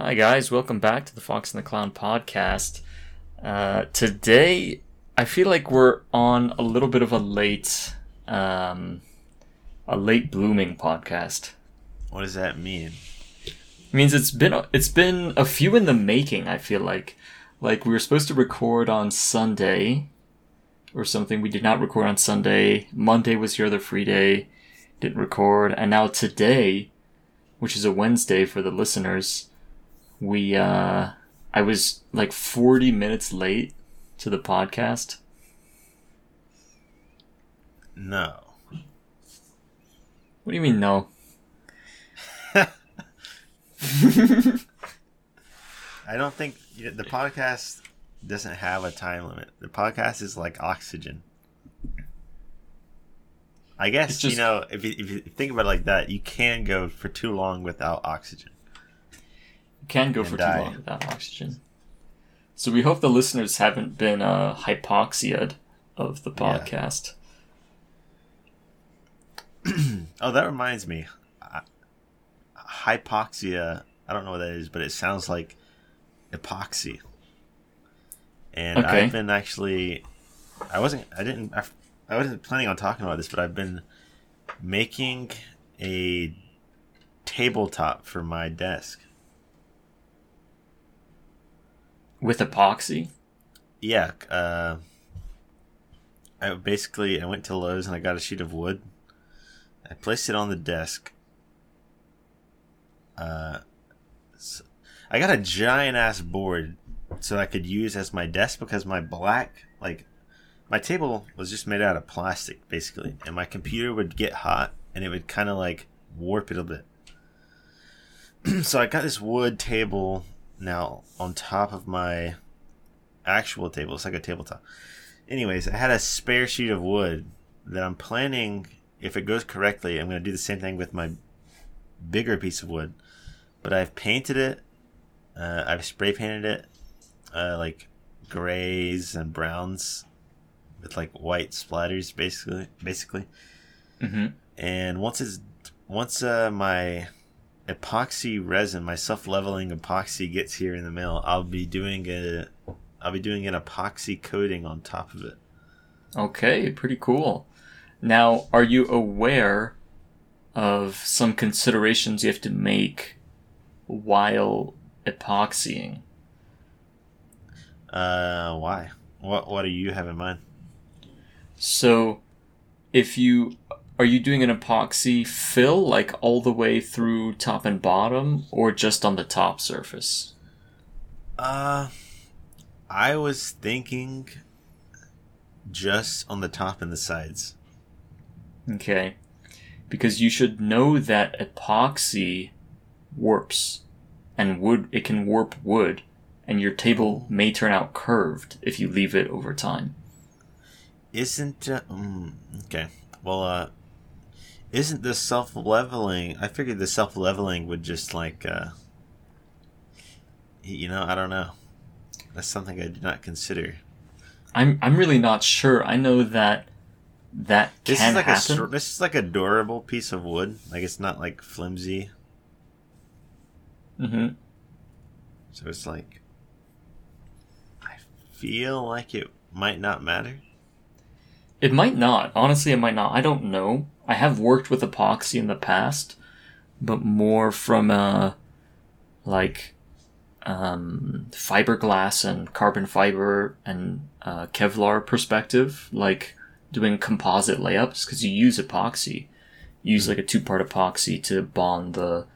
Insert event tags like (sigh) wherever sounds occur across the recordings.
Hi, guys. Welcome back to the Fox and the Clown podcast. Uh, today, I feel like we're on a little bit of a late, um, a late blooming podcast. What does that mean? It means it's been it's been a few in the making. I feel like, like we were supposed to record on Sunday, or something. We did not record on Sunday. Monday was your other free day. Didn't record, and now today, which is a Wednesday for the listeners we uh I was like 40 minutes late to the podcast. No. What do you mean no? (laughs) I don't think the podcast doesn't have a time limit. The podcast is like oxygen. I guess just- you know if you, if you think about it like that, you can go for too long without oxygen. Can go for die. too long without oxygen. So we hope the listeners haven't been uh hypoxiaed of the Yeah. podcast. (clears throat) Oh, that reminds me. I- Hypoxia. I don't know what that is, but it sounds like epoxy. And Okay. I've been actually. I wasn't. I didn't. I, I wasn't planning on talking about this, but I've been making a tabletop for my desk. With epoxy? Yeah. Uh, I basically I went to Lowe's and I got a sheet of wood. I placed it on the desk. Uh, s I got a giant ass board so I could use as my desk because my black like my table was just made out of plastic basically, and my computer would get hot and it would kind of like warp it a bit. (clears throat) so I got this wood table now on top of my actual table. It's like a tabletop. Anyways, I had a spare sheet of wood that I'm planning, if it goes correctly, I'm going to do the same thing with my bigger piece of wood. But I've painted it, uh, I've spray painted it, uh, like grays and browns with like white splatters, basically. Basically, Mm-hmm. and once it's once uh, my epoxy resin, my self-leveling epoxy gets here in the mail, I'll be doing a I'll be doing an epoxy coating on top of it. Okay, pretty cool. Now, are you aware of some considerations you have to make while epoxying? Uh, why? What What do you have in mind? So, if you are you doing an epoxy fill like all the way through top and bottom, or just on the top surface? Uh, I was thinking just on the top and the sides. Okay, because you should know that epoxy warps, and wood it can warp wood, and your table may turn out curved if you leave it over time. Isn't uh, mm, okay? Well, uh, isn't the self leveling? I figured the self leveling would just like, uh, you know, I don't know. That's something I did not consider. I'm I'm really not sure. I know that that This can is like a happen. str- this is like a durable piece of wood. Like it's not like flimsy. hmm So it's like I feel like it might not matter. It might not. Honestly, it might not. I don't know. I have worked with epoxy in the past, but more from a like um, fiberglass and carbon fiber and uh, Kevlar perspective, like doing composite layups because you use epoxy. You use like a two-part epoxy to bond the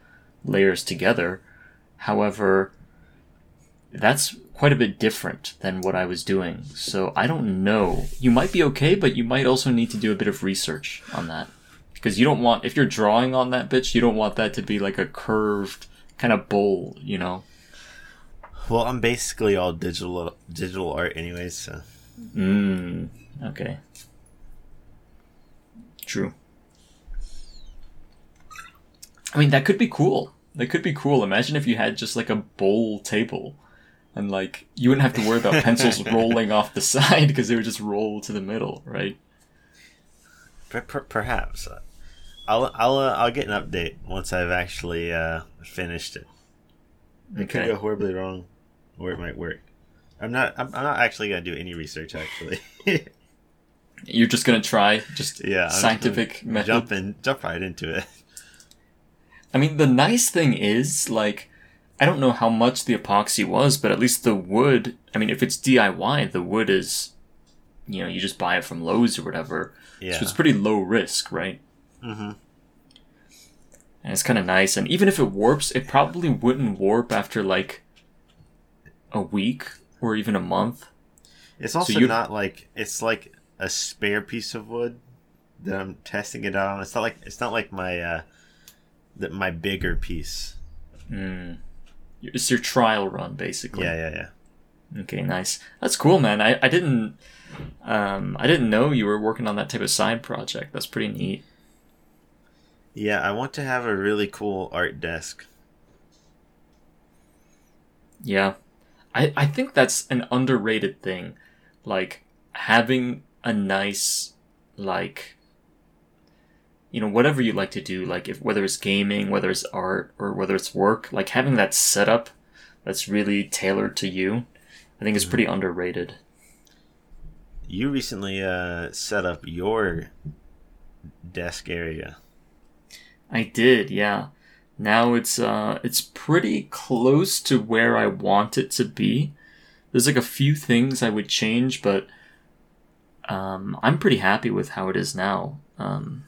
layers together. However, that's quite a bit different than what I was doing. So I don't know. You might be okay, but you might also need to do a bit of research on that. Because you don't want, if you're drawing on that bitch, you don't want that to be like a curved kind of bowl, you know? Well, I'm basically all digital digital art anyways. So Mmm. Okay. True. I mean, that could be cool. That could be cool. Imagine if you had just like a bowl table and like you wouldn't have to worry about pencils (laughs) rolling off the (laughs) side because they would just roll to the middle, right? per- per- perhaps uh, I'll I'll uh, I'll get an update once I've actually uh, finished it. It could go horribly wrong, or it might work. I'm not. I'm, I'm not actually gonna do any research. Actually, (laughs) You're just gonna try just yeah. I'm just scientific method. Jump in. Jump right into it. I mean, the nice thing is, like, I don't know how much the epoxy was, but at least the wood, I mean, if it's DIY, the wood is, you know, you just buy it from Lowe's or whatever. Yeah. So it's pretty low risk, right? Mm-hmm. And it's kind of nice. And even if it warps, it probably wouldn't warp after, like, a week or even a month. It's also you- not like it's like a spare piece of wood that I'm testing it out on. It's not like it's not like my uh, that my bigger piece. Mm. It's your trial run, basically. Yeah, yeah, yeah. Okay, nice. That's cool, man. I, I didn't um I didn't know you were working on that type of side project. That's pretty neat. Yeah, I want to have a really cool art desk. Yeah. I, I think that's an underrated thing. Like having a nice like you know, whatever you like to do, like if whether it's gaming, whether it's art, or whether it's work, like having that setup that's really tailored to you, I think is pretty underrated. You recently uh, set up your desk area. I did, yeah. Now it's uh it's pretty close to where I want it to be. There's like a few things I would change, but um I'm pretty happy with how it is now. Um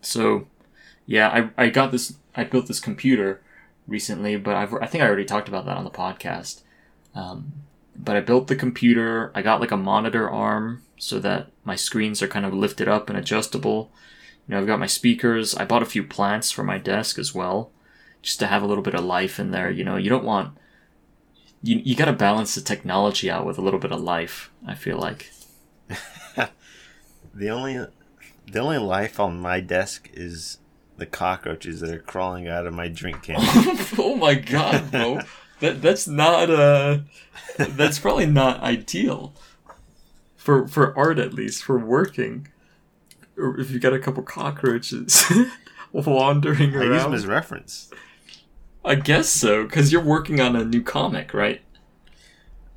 so yeah, I I got this I built this computer recently, but I've I think I already talked about that on the podcast. Um but I built the computer, I got like a monitor arm so that my screens are kind of lifted up and adjustable. You know, I've got my speakers. I bought a few plants for my desk as well, just to have a little bit of life in there. You know, you don't want you you got to balance the technology out with a little bit of life. I feel like. (laughs) The only the only life on my desk is the cockroaches that are crawling out of my drink can. (laughs) oh my god, bro. (laughs) that that's not uh that's probably not ideal. For for art at least, for working. Or if you got a couple cockroaches (laughs) wandering around. I use them as reference. I guess so, because you're working on a new comic, right?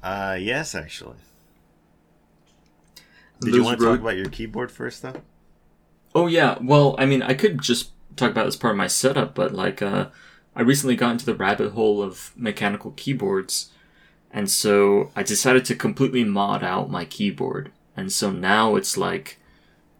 Uh, yes, actually. Did Those you want to road- talk about your keyboard first, though? Oh yeah, well, I mean, I could just talk about it as part of my setup, but like, uh, I recently got into the rabbit hole of mechanical keyboards, and so I decided to completely mod out my keyboard, and so now it's like,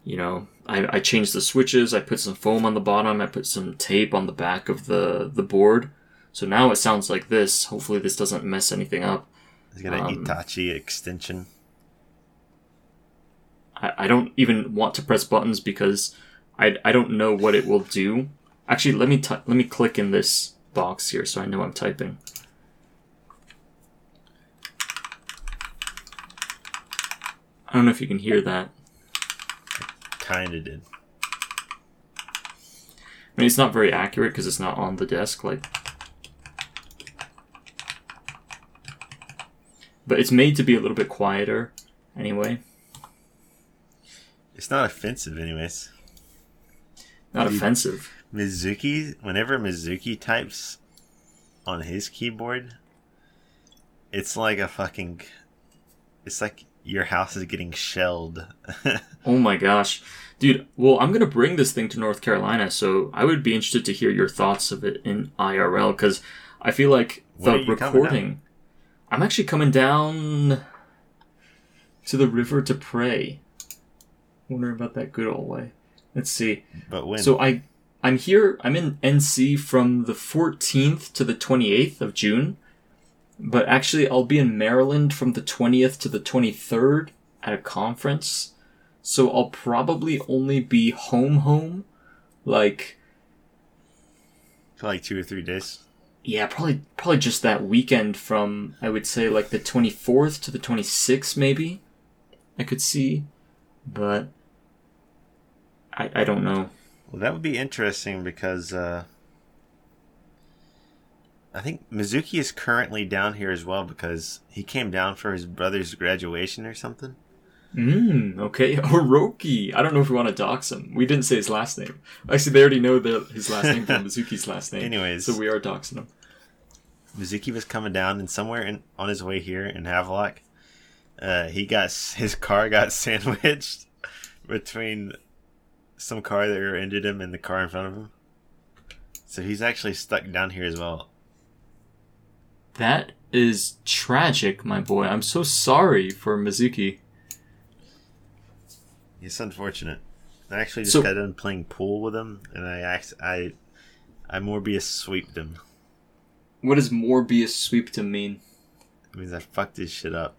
you know, I, I changed the switches, I put some foam on the bottom, I put some tape on the back of the the board, so now it sounds like this. Hopefully, this doesn't mess anything up. It's got an Um, Itachi extension. I, I don't even want to press buttons because I, I don't know what it will do. Actually, let me t- let me click in this box here so I know I'm typing. I don't know if you can hear that. Kinda did. I mean, it's not very accurate because it's not on the desk, like. But it's made to be a little bit quieter, anyway. It's not offensive, anyways. Not Dude. offensive. Mizuki, whenever Mizuki types on his keyboard, it's like a fucking. It's like your house is getting shelled. (laughs) Oh my gosh. Dude, well, I'm going to bring this thing to North Carolina, so I would be interested to hear your thoughts of it in IRL because I feel like the are you coming recording. I'm actually coming down to the river to pray. Wondering about that good old way. Let's see. but when? So I I'm here I'm in NC from the 14th to the 28th of June. But actually I'll be in Maryland from the 20th to the 23rd at a conference. So I'll probably only be home home like for like two or three days. yeah, probably probably just that weekend from I would say like the 24th to the 26th maybe. I could see but I I don't know. Well, that would be interesting because uh, I think Mizuki is currently down here as well because he came down for his brother's graduation or something. Mm, okay. (laughs) Oroki. I don't know if we want to dox him. We didn't say his last name. Actually, they already know the, his last name from (laughs) Mizuki's last name. Anyways. So we are doxing him. Mizuki was coming down, and somewhere in, on his way here in Havelock, uh, he got his car got (laughs) sandwiched between some car that rear-ended him and the car in front of him. So he's actually stuck down here as well. That is tragic, my boy. I'm so sorry for Mizuki. It's unfortunate. I actually just So- got done playing pool with him, and I act, I I Morbius sweeped him. What does Morbius sweep to mean? It means I fucked his shit up.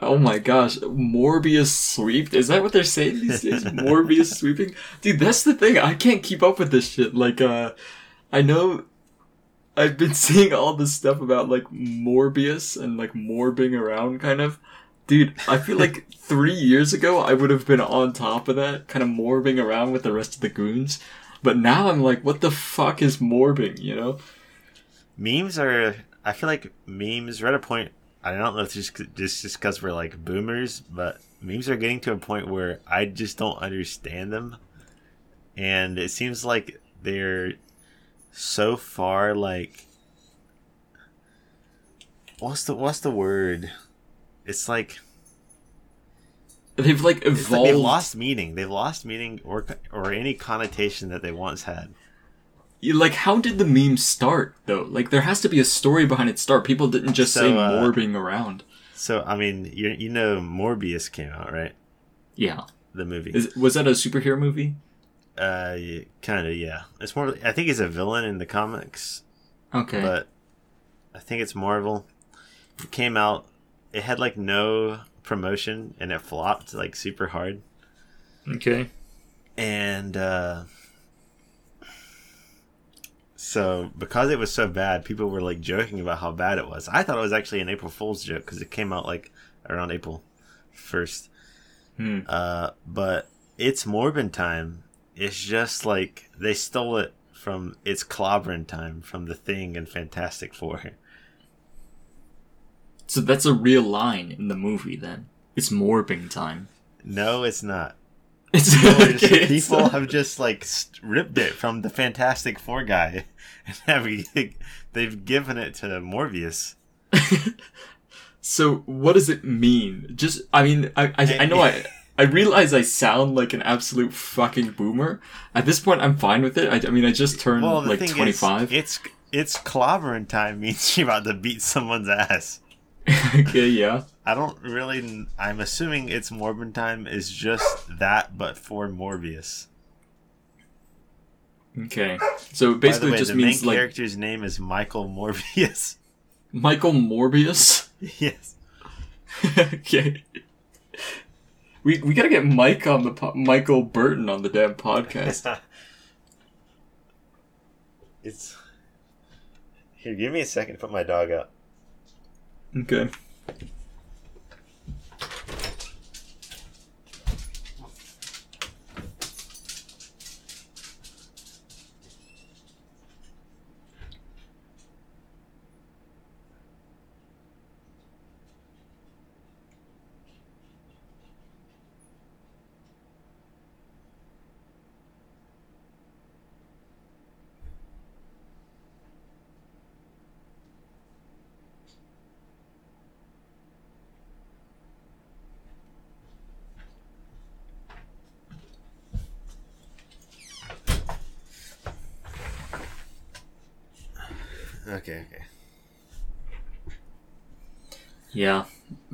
Oh my gosh, Morbius sweeped? Is that what they're saying these days? (laughs) Morbius sweeping? Dude, that's the thing. I can't keep up with this shit. Like, uh, I know I've been (laughs) seeing all this stuff about, like, Morbius and, like, morbing around, kind of. Dude, I feel like (laughs) three years ago I would have been on top of that, kind of morbing around with the rest of the goons. But now I'm like, what the fuck is morbing, you know? Memes are. I feel like memes are at a point. I don't know if it's just just just because we're like boomers, but memes are getting to a point where I just don't understand them, and it seems like they're so far like. What's the what's the word? It's like They've, like, evolved. like they've lost meaning. They've lost meaning or or any connotation that they once had. You- Like, how did the meme start, though? Like, there has to be a story behind its start. People didn't just So, say uh, morbing around. So I mean, you you know, Morbius came out right, Yeah. the movie. Is, was that a superhero movie? Uh, kind of, yeah. It's more. I think he's a villain in the comics, Okay. but I think it's Marvel. It came out. It had like no promotion, and it flopped like super hard. okay. And uh, so, because it was so bad, people were like joking about how bad it was. I thought it was actually an April Fool's joke because it came out like around April first. Hmm. Uh, but it's Morbin time. It's just like they stole it from it's clobbering time from the Thing and Fantastic Four. So that's a real line in the movie, then. It's morbing time. No, it's not. It's People, just- okay, it's- have just like ripped it from the Fantastic Four guy, (laughs) and have they've given it to Morbius. (laughs) So what does it mean? Just, I mean, I, I, I know I, (laughs) I realize I sound like an absolute fucking boomer. At this point, I'm fine with it. I, I mean, I just turned Well, like 25. is, it's it's clobbering time means (laughs) you're about to beat someone's ass. (laughs) okay, yeah. I don't really. I'm assuming it's Morbin time is just that, but for Morbius. Okay. So basically, way, it just the means main like character's name is Michael Morbius. (laughs) Michael Morbius. yes. okay. We we gotta get Mike on the po- Michael Burton on the damn podcast. (laughs) it's here. Give me a second to put my dog out. Okay. Okay. Okay. Yeah.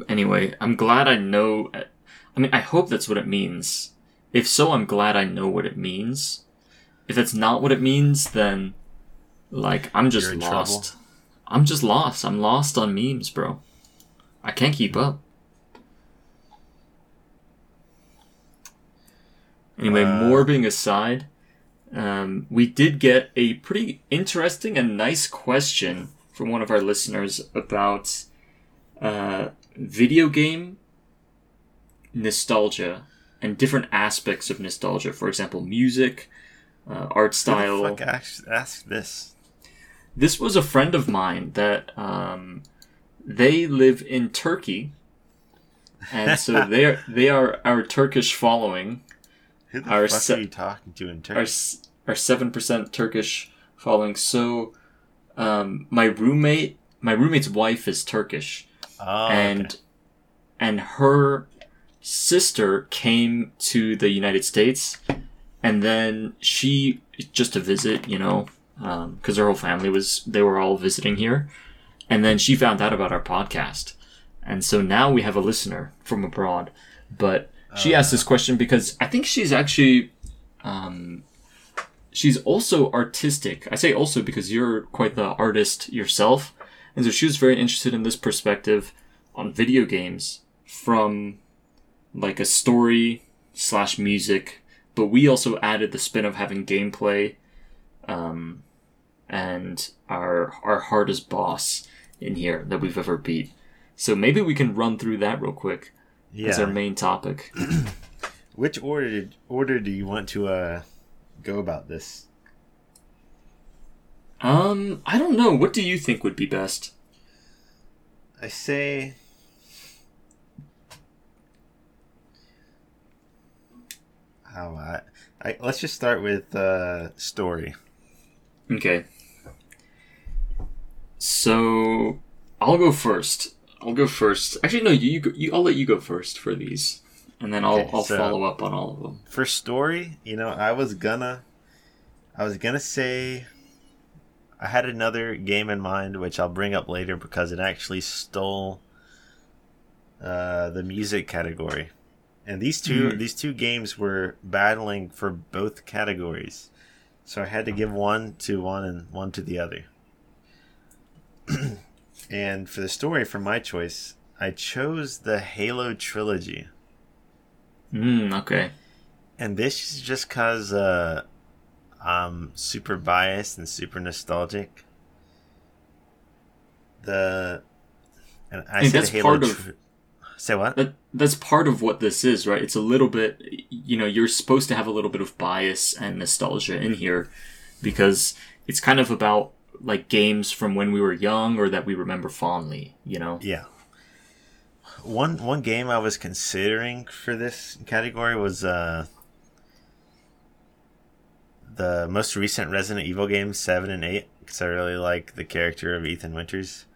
Anyway, I'm glad I know. I mean, I hope that's what it means. If so, I'm glad I know what it means. If that's not what it means, then, like, I'm just lost. I'm just lost. I'm lost on memes, bro. I can't keep up. Anyway, Uh, morbing aside, um, we did get a pretty interesting and nice question from one of our listeners about uh, video game nostalgia and different aspects of nostalgia. For example, music, uh, art Who style. the fuck asked, asked this? This was a friend of mine that um, they live in Turkey, and so (laughs) they are they are our Turkish following. Who the Our fuck se- are you talking to in Turkey? our seven percent Turkish following. So, um, my roommate my roommate's wife is Turkish, Oh, and okay. and her sister came to the United States, and then she just to visit, you know, because her whole family was they were all visiting here, and then she found out about our podcast, and so now we have a listener from abroad. But she asked this question because I think she's actually, um, she's also artistic. I say also because you're quite the artist yourself, and so she was very interested in this perspective on video games from like a story slash music, but we also added the spin of having gameplay, um, and our our hardest boss in here that we've ever beat. So maybe we can run through that real quick as our main topic. (clears throat) Which order order do you want to uh go about this? Um, I don't know. What do you think would be best? I say. How I, I let's just start with uh, story. Okay. So I'll go first. I'll go first. Actually, no. You, you, go, you I'll let you go first for these, and then I'll Okay, I'll so- follow up on all of them. For story, you know, I was gonna, I was gonna say, I had another game in mind which I'll bring up later because it actually stole uh, the music category, and these two Mhm. these two games were battling for both categories, so I had to give one to one and one to the other. (clears throat) and for the story, for my choice, I chose the Halo trilogy. Hmm. Okay. And this is just because uh, I'm super biased and super nostalgic. The and I And said that's Halo. part of- tr- Say what? That that's part of what this is, right? It's a little bit. You know, you're supposed to have a little bit of bias and nostalgia in here, because it's kind of about like games from when we were young or that we remember fondly. You know. Yeah. One one game I was considering for this category was uh, the most recent Resident Evil games, seven and eight, because I really like the character of Ethan Winters.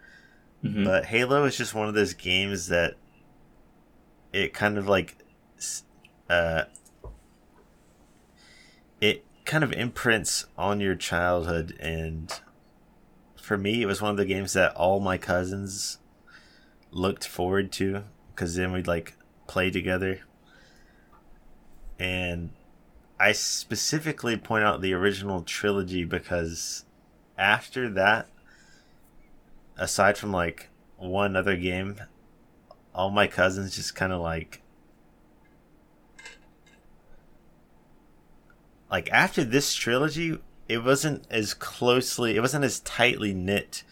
Mhm. But Halo is just one of those games that it kind of like uh it kind of imprints on your childhood and for me it was one of the games that all my cousins looked forward to cuz then we'd like play together. And I specifically point out the original trilogy because after that aside from like one other game, all my cousins just kind of like like after this trilogy, it wasn't as closely, it wasn't as tightly knit.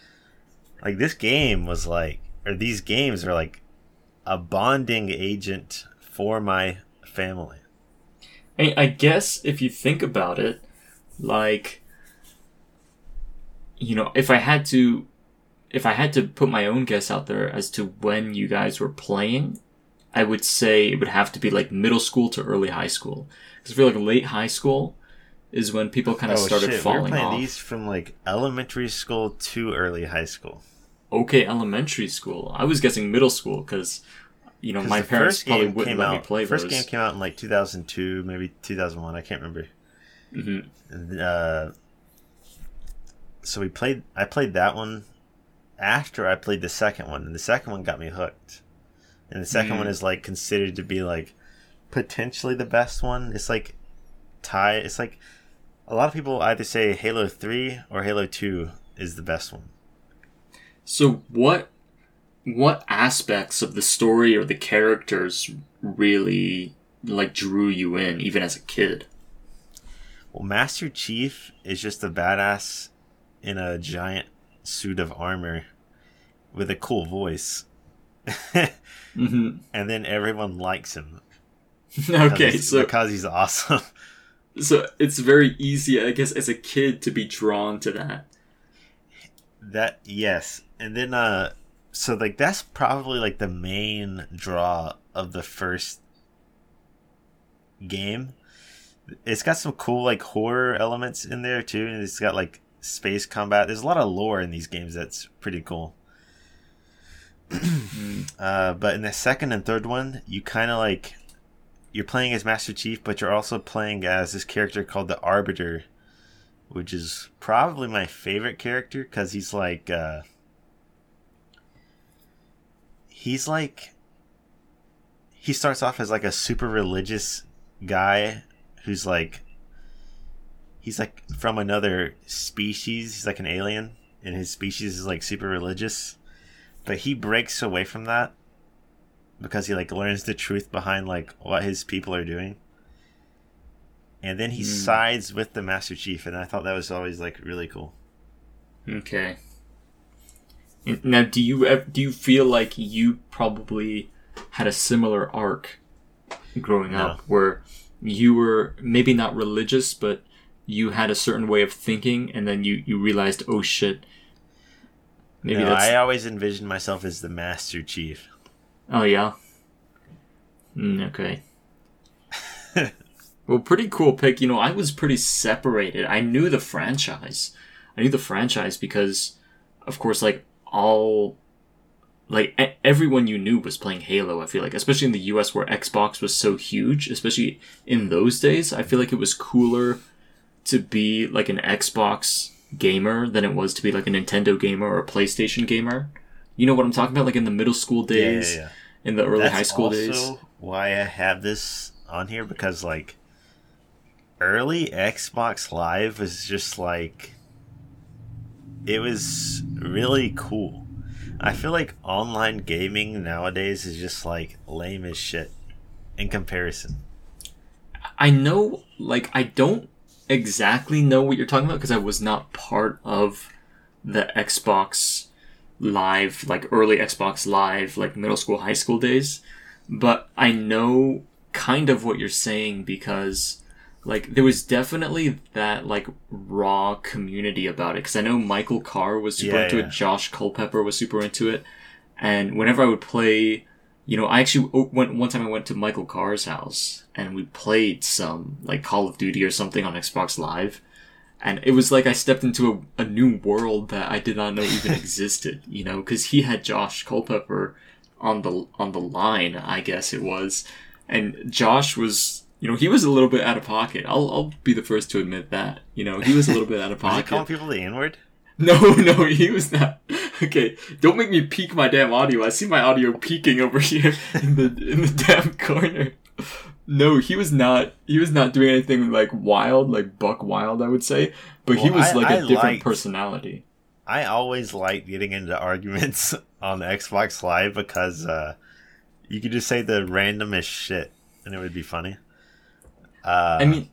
Like this game was like or these games are like a bonding agent for my family. I, I guess if you think about it, like, you know, if I had to, if I had to put my own guess out there as to when you guys were playing, I would say it would have to be like middle school to early high school. Because I feel like late high school is when people kind of oh, started Oh, we were playing off. these from like elementary school to early high school. Okay, elementary school. I was guessing middle school because, you know, my parents first probably game wouldn't came let me out- play First those. game came out in like 2002, maybe 2001. I can't remember. Mm-hmm. Uh, so we played. I played that one after I played the second one, and the second one got me hooked. And the second Mm. one is like considered to be like potentially the best one. It's like tie. It's like a lot of people either say Halo Three or Halo Two is the best one. So what what aspects of the story or the characters really like drew you in even as a kid? Well, Master Chief is just a badass in a giant suit of armor with a cool voice. (laughs) hmm and then everyone likes him. (laughs) okay, because- so because he's awesome. (laughs) so it's very easy, I guess, as a kid to be drawn to that. that yes, and then uh, so like that's probably like the main draw of the first game. It's got some cool like horror elements in there too, and it's got like space combat. There's a lot of lore in these games that's pretty cool. (clears throat) uh, but in the second and third one, you kind of like you're playing as Master Chief, but you're also playing as this character called the Arbiter, which is probably my favorite character because he's like uh, he's like he starts off as like a super religious guy who's like he's like from another species. He's like an alien, and his species is like super religious. But he breaks away from that because he like learns the truth behind like what his people are doing. And then he Hmm. sides with the Master Chief, and I thought that was always like really cool. Okay. Now, do you do you feel like you probably had a similar arc growing No. up, where you were maybe not religious, but you had a certain way of thinking, and then you you realized, oh shit, maybe no, that's I always envisioned myself as the Master Chief. oh yeah, Mm, okay. (laughs) Well, pretty cool pick. You know, I was pretty separated. I knew the franchise. I knew the franchise because, of course, like all, like everyone you knew was playing Halo. I feel like, especially in the U.S. where Xbox was so huge, especially in those days, I feel like it was cooler to be like an Xbox gamer than it was to be like a Nintendo gamer or a PlayStation gamer. You know what I'm talking about? Like in the middle school Yeah, yeah, days, yeah. in the early That's high school also days. why I have this on here because like early Xbox Live was just like it was really cool. I feel like online gaming nowadays is just like lame as shit in comparison. I know, like, I don't exactly know what you're talking about because I was not part of the Xbox Live, like early Xbox Live, like middle school, high school days. But I know kind of what you're saying because, like, there was definitely that, like, raw community about it. Because I know Michael Carr was super Yeah, into yeah. it, Josh Culpepper was super into it. And whenever I would play you know, I actually oh, went one time. I went to Michael Carr's house and we played some like Call of Duty or something on Xbox Live, and it was like I stepped into a, a new world that I did not know even (laughs) existed. You know, because he had Josh Culpepper on the on the line, I guess it was, and Josh was. You know, he was a little bit out of pocket. I'll, I'll be the first to admit that. You know, he was a little bit out of (laughs) Was he pocket. calling people the N word? No, (laughs) no, he was not. (laughs) Okay, don't make me peek my damn audio. I see my audio peeking over here in the in the damn corner. No, he was not. He was not doing anything like wild, like buck wild. I would say, but he was I- like a different liked- personality. I always liked getting into arguments on the Xbox Live because uh, you could just say the randomest shit and it would be funny. Uh, I mean,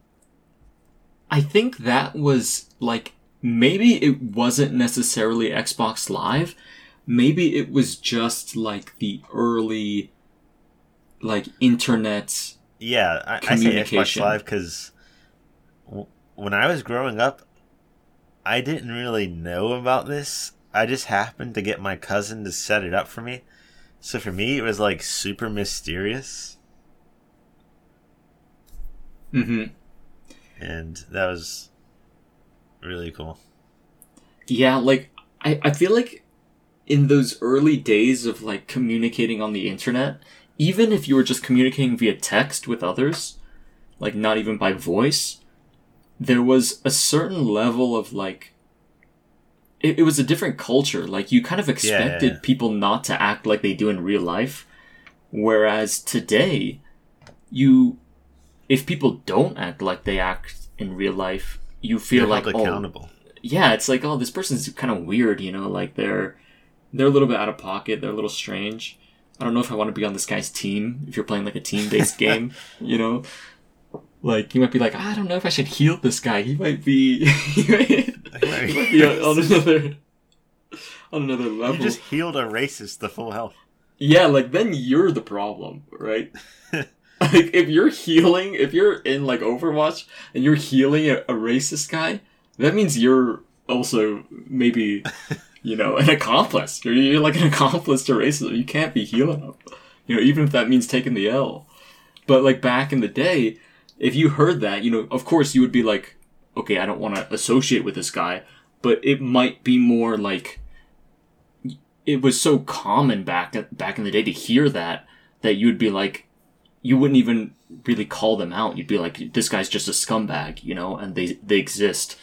I think that was like maybe it wasn't necessarily Xbox Live. Maybe it was just like the early, like internet. yeah, I, I say Xbox. Live because w- when I was growing up, I didn't really know about this. I just happened to get my cousin to set it up for me. So for me, it was like super mysterious, hmm and that was really cool. Yeah, like I, I feel like in those early days of like communicating on the internet, even if you were just communicating via text with others, like not even by voice, there was a certain level of like it, it was a different culture. Like you kind of expected yeah. people not to act like they do in real life. Whereas today, you if people don't act like they act in real life, you feel You're like held oh, yeah, it's like, oh, this person's kind of weird, you know, like they're they're a little bit out of pocket, they're a little strange. I don't know if I want to be on this guy's team if you're playing like a team based (laughs) game, you know. Like you might be like, I don't know if I should heal this guy. He might be, (laughs) he might, he might be (laughs) on another on another level. You just healed a racist to full health. Yeah, like then you're the problem, right? (laughs) like if you're healing, if you're in like Overwatch and you're healing a, a racist guy, that means you're also maybe, (laughs) you know, an accomplice. You're, you're like an accomplice to racism. You can't be healing them, you know, even if that means taking the L. But like back in the day, if you heard that, you know, of course you would be like, okay, I don't want to associate with this guy, but it might be more like it was so common back back in the day to hear that that you'd be like you wouldn't even really call them out. You'd be like, this guy's just a scumbag, you know, and they they exist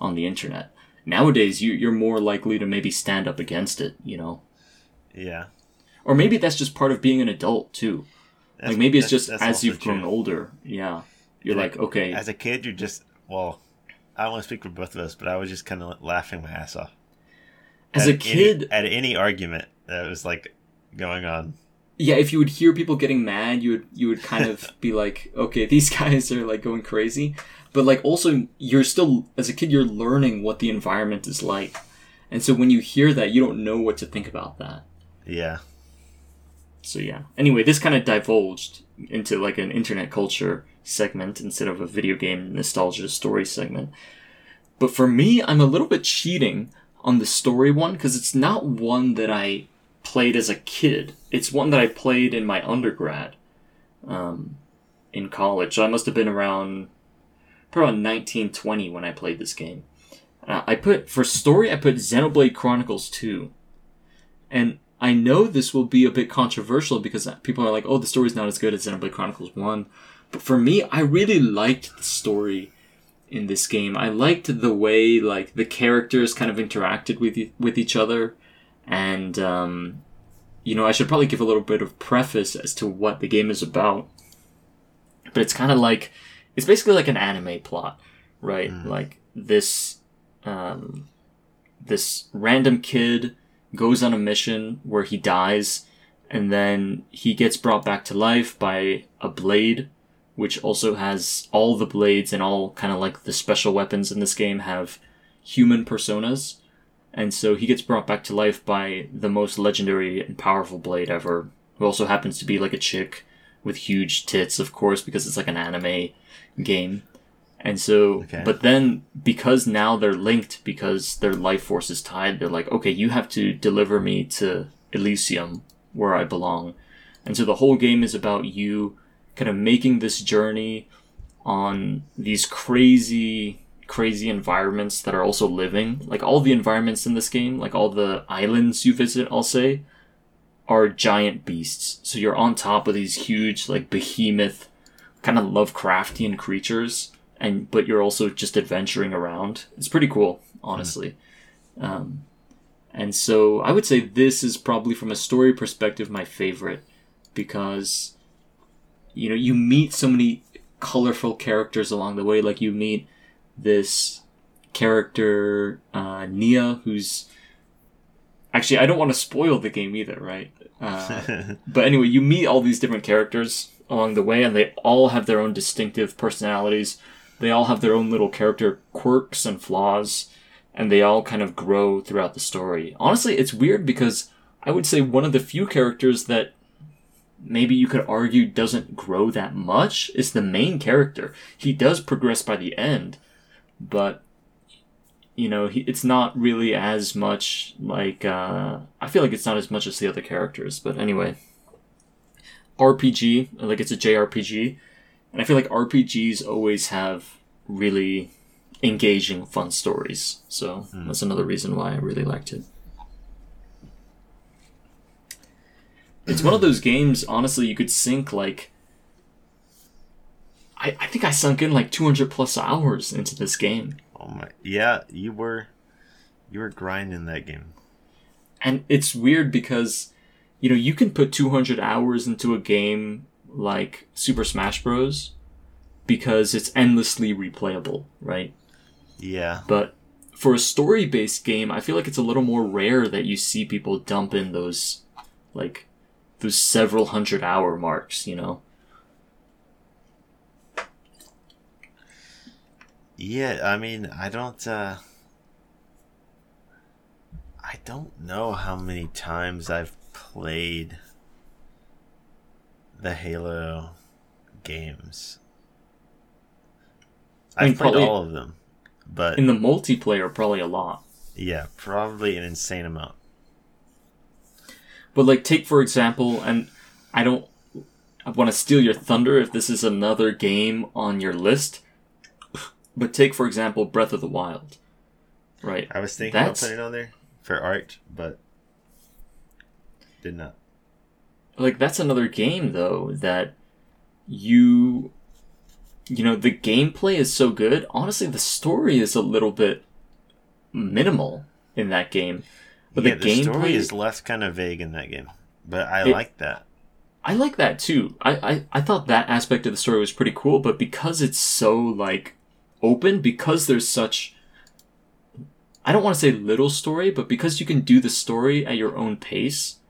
on the internet. Nowadays, you you're more likely to maybe stand up against it, you know. Yeah. Or maybe that's just part of being an adult too. That's- like maybe it's just as you've grown older. Yeah, you're Yeah, like, okay, As a kid, you're just well. I don't want to speak for both of us, but I was just kind of laughing my ass off. as At a any- kid, at any argument that was like going on. Yeah, if you would hear people getting mad, you would you would kind (laughs) of be like, okay, these (laughs) guys are like going crazy. But like also you're still as a kid you're learning what the environment is like. And so when you hear that, you don't know what to think about that. Yeah. So yeah. Anyway, this kind of divulged into like an internet culture segment instead of a video game nostalgia story segment. But for me, I'm a little bit cheating on the story one because it's not one that I played as a kid. It's one that I played in my undergrad, um, in college. So I must have been around, probably around 1920 when I played this game. Uh, I put for story, I put Xenoblade Chronicles 2, and I know this will be a bit controversial because people are like, "Oh, the story's not as good as Xenoblade Chronicles 1." But for me, I really liked the story in this game. I liked the way like the characters kind of interacted with with each other, and um, you know, I should probably give a little bit of preface as to what the game is about. But it's kind of like it's basically like an anime plot, right? Like this um, this random kid goes on a mission where he dies, and then he gets brought back to life by a blade which also has all the blades and all kind of like the special weapons in this game have human personas. And so he gets brought back to life by the most legendary and powerful blade ever, who also happens to be like a chick with huge tits, of course, because it's like an anime game. And so, Okay. but then because now they're linked because their life force is tied, they're like, okay, you have to deliver me to Elysium, where I belong. And so the whole game is about you kind of making this journey on these crazy crazy environments that are also living. Like all the environments in this game like all the islands you visit i'll say are giant beasts. So you're on top of these huge like behemoth kind of lovecraftian creatures and but you're also just adventuring around. It's pretty cool honestly. Um, and so i would say this is probably from a story perspective my favorite because you know you meet so many colorful characters along the way. Like you meet this character uh, nia who's actually i don't want to spoil the game either right? Uh, (laughs) but anyway you meet all these different characters along the way and they all have their own distinctive personalities. They all have their own little character quirks and flaws and they all kind of grow throughout the story. Honestly it's weird because i would say one of the few characters that maybe you could argue doesn't grow that much is the main character. He does progress by the end, but you know, he, it's not really as much like uh, I feel like it's not as much as the other characters. But anyway, RPG like it's a JRPG, and I feel like RPGs always have really engaging, fun stories. So that's another reason why I really liked it. It's one of those games, honestly, you could sink like. I, I think I sunk in like 200 plus hours into this game. oh my. Yeah, you were. You were grinding that game. And it's weird because, you know, you can put 200 hours into a game like Super Smash Bros. because it's endlessly replayable, right? Yeah. But for a story based game, I feel like it's a little more rare that you see people dump in those, like, those several hundred hour marks, you know? Yeah, I mean, I don't uh I don't know how many times I've played the Halo games. I mean, I've played all of them. But In the multiplayer, probably a lot. yeah, probably an insane amount. But like, take for example, and I don't I want to steal your thunder if this is another game on your list. But take for example Breath of the Wild, right? I was thinking That's- about putting it on there for art, but Did not. like that's another game though that you you know the gameplay is so good honestly the story is a little bit minimal in that game but yeah, the, the gameplay story is less kind of vague in that game, but I It- like that. i like that too I, I i thought that aspect of the story was pretty cool but because it's so like open because there's such i don't want to say little story but because you can do the story at your own pace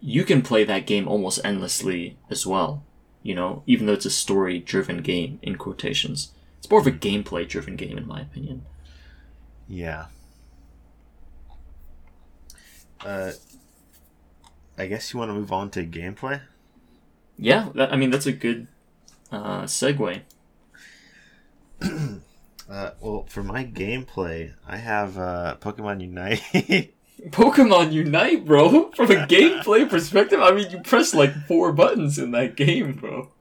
you can play that game almost endlessly as well. You know, even though it's a story driven game in quotations. It's more of a gameplay driven game in my opinion. Yeah. Uh, I guess you want to move on to gameplay. Yeah, that, I mean that's a good uh, segue. (clears throat) Uh, well, for my gameplay, I have uh, Pokemon Unite. (laughs) Pokemon Unite, bro. From a gameplay perspective, I mean you press like four buttons in that game, bro.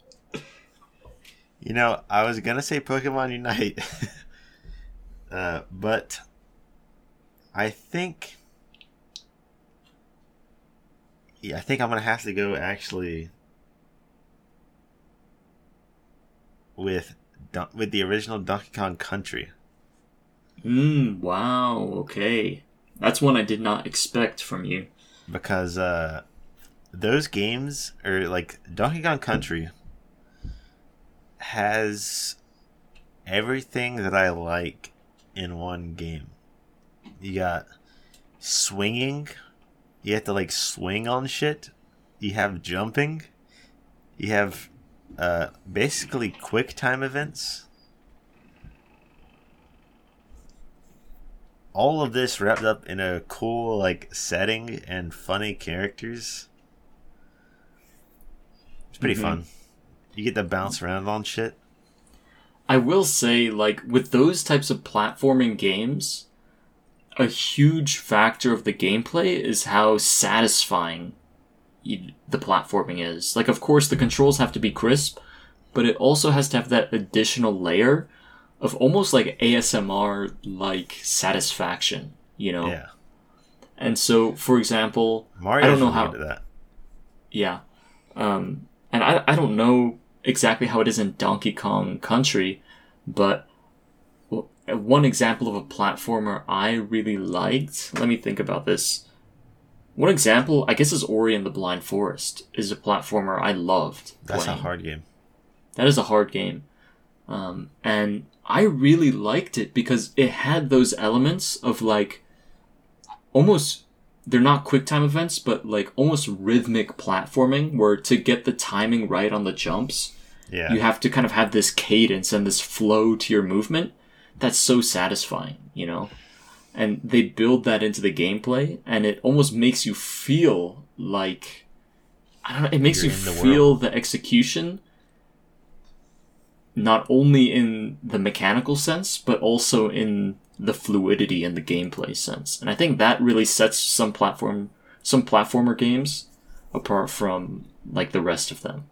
you know, I was gonna say Pokemon Unite, (laughs) uh, but I think, yeah, I think I'm gonna have to go actually with with the original Donkey Kong Country. Mm, wow. Okay, that's one I did not expect from you. because uh, those games or like Donkey Kong Country has everything that I like in one game. You got swinging, you have to like swing on shit. You have jumping, you have uh, basically quick time events. all of this wrapped up in a cool like setting and funny characters. It's pretty Mhm. fun. You get to bounce around on shit. I will say, like, with those types of platforming games, a huge factor of the gameplay is how satisfying you, the platforming is. Like, of course, the controls have to be crisp, but it also has to have that additional layer of almost like ASMR like satisfaction, you know? Yeah, And so, for example, Mario. I don't know how- to that. yeah. Um, and I, I don't know exactly how it is in Donkey Kong Country, but one example of a platformer I really liked, let me think about this. One example, I guess, is Ori and the Blind Forest, is a platformer I loved. That's playing. a hard game. That is a hard game. Um, and I really liked it because it had those elements of like almost they're not quick time events, but like almost rhythmic platforming where to get the timing right on the jumps, Yeah, you have to kind of have this cadence and this flow to your movement. That's so satisfying, you know? And they build that into the gameplay and it almost makes you feel like I don't know, it makes You're you the feel the execution not only in the mechanical sense, but also in the fluidity and the gameplay sense. And I think that really sets some platform some platformer games apart from like the rest of them.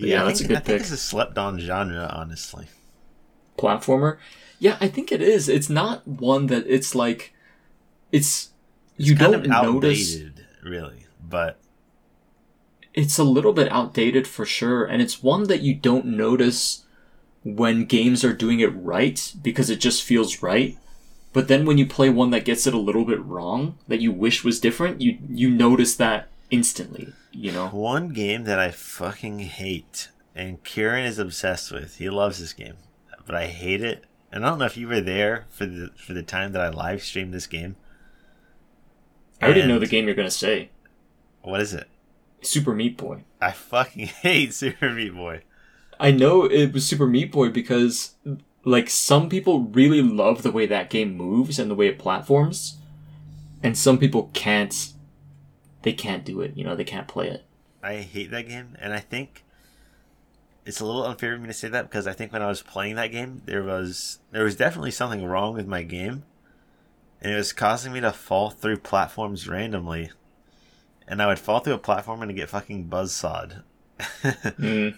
Yeah, I that's a think, good I think pick. it's a slept-on genre, honestly. platformer. Yeah, I think it is. It's not one that it's like it's you It's kind don't of notice really, but it's a little bit outdated for sure and it's one that you don't notice when games are doing it right because it just feels right. But then when you play one that gets it a little bit wrong that you wish was different, you you notice that instantly, you know. one game that I fucking hate, and Kieran is obsessed with. He loves this game, but I hate it. And I don't know if you were there for the for the time that I live streamed this game. I already know the game you're going to say. What is it? Super Meat Boy. I fucking (laughs) hate Super Meat Boy. I know it was Super Meat Boy because, like, some people really love the way that game moves and the way it platforms, and some people can't. They can't do it. You know, they can't play it. I hate that game, and I think it's a little unfair of me to say that because I think when I was playing that game, there was there was definitely something wrong with my game, and it was causing me to fall through platforms randomly, and I would fall through a platform and get fucking buzzsawed. (laughs) Mm.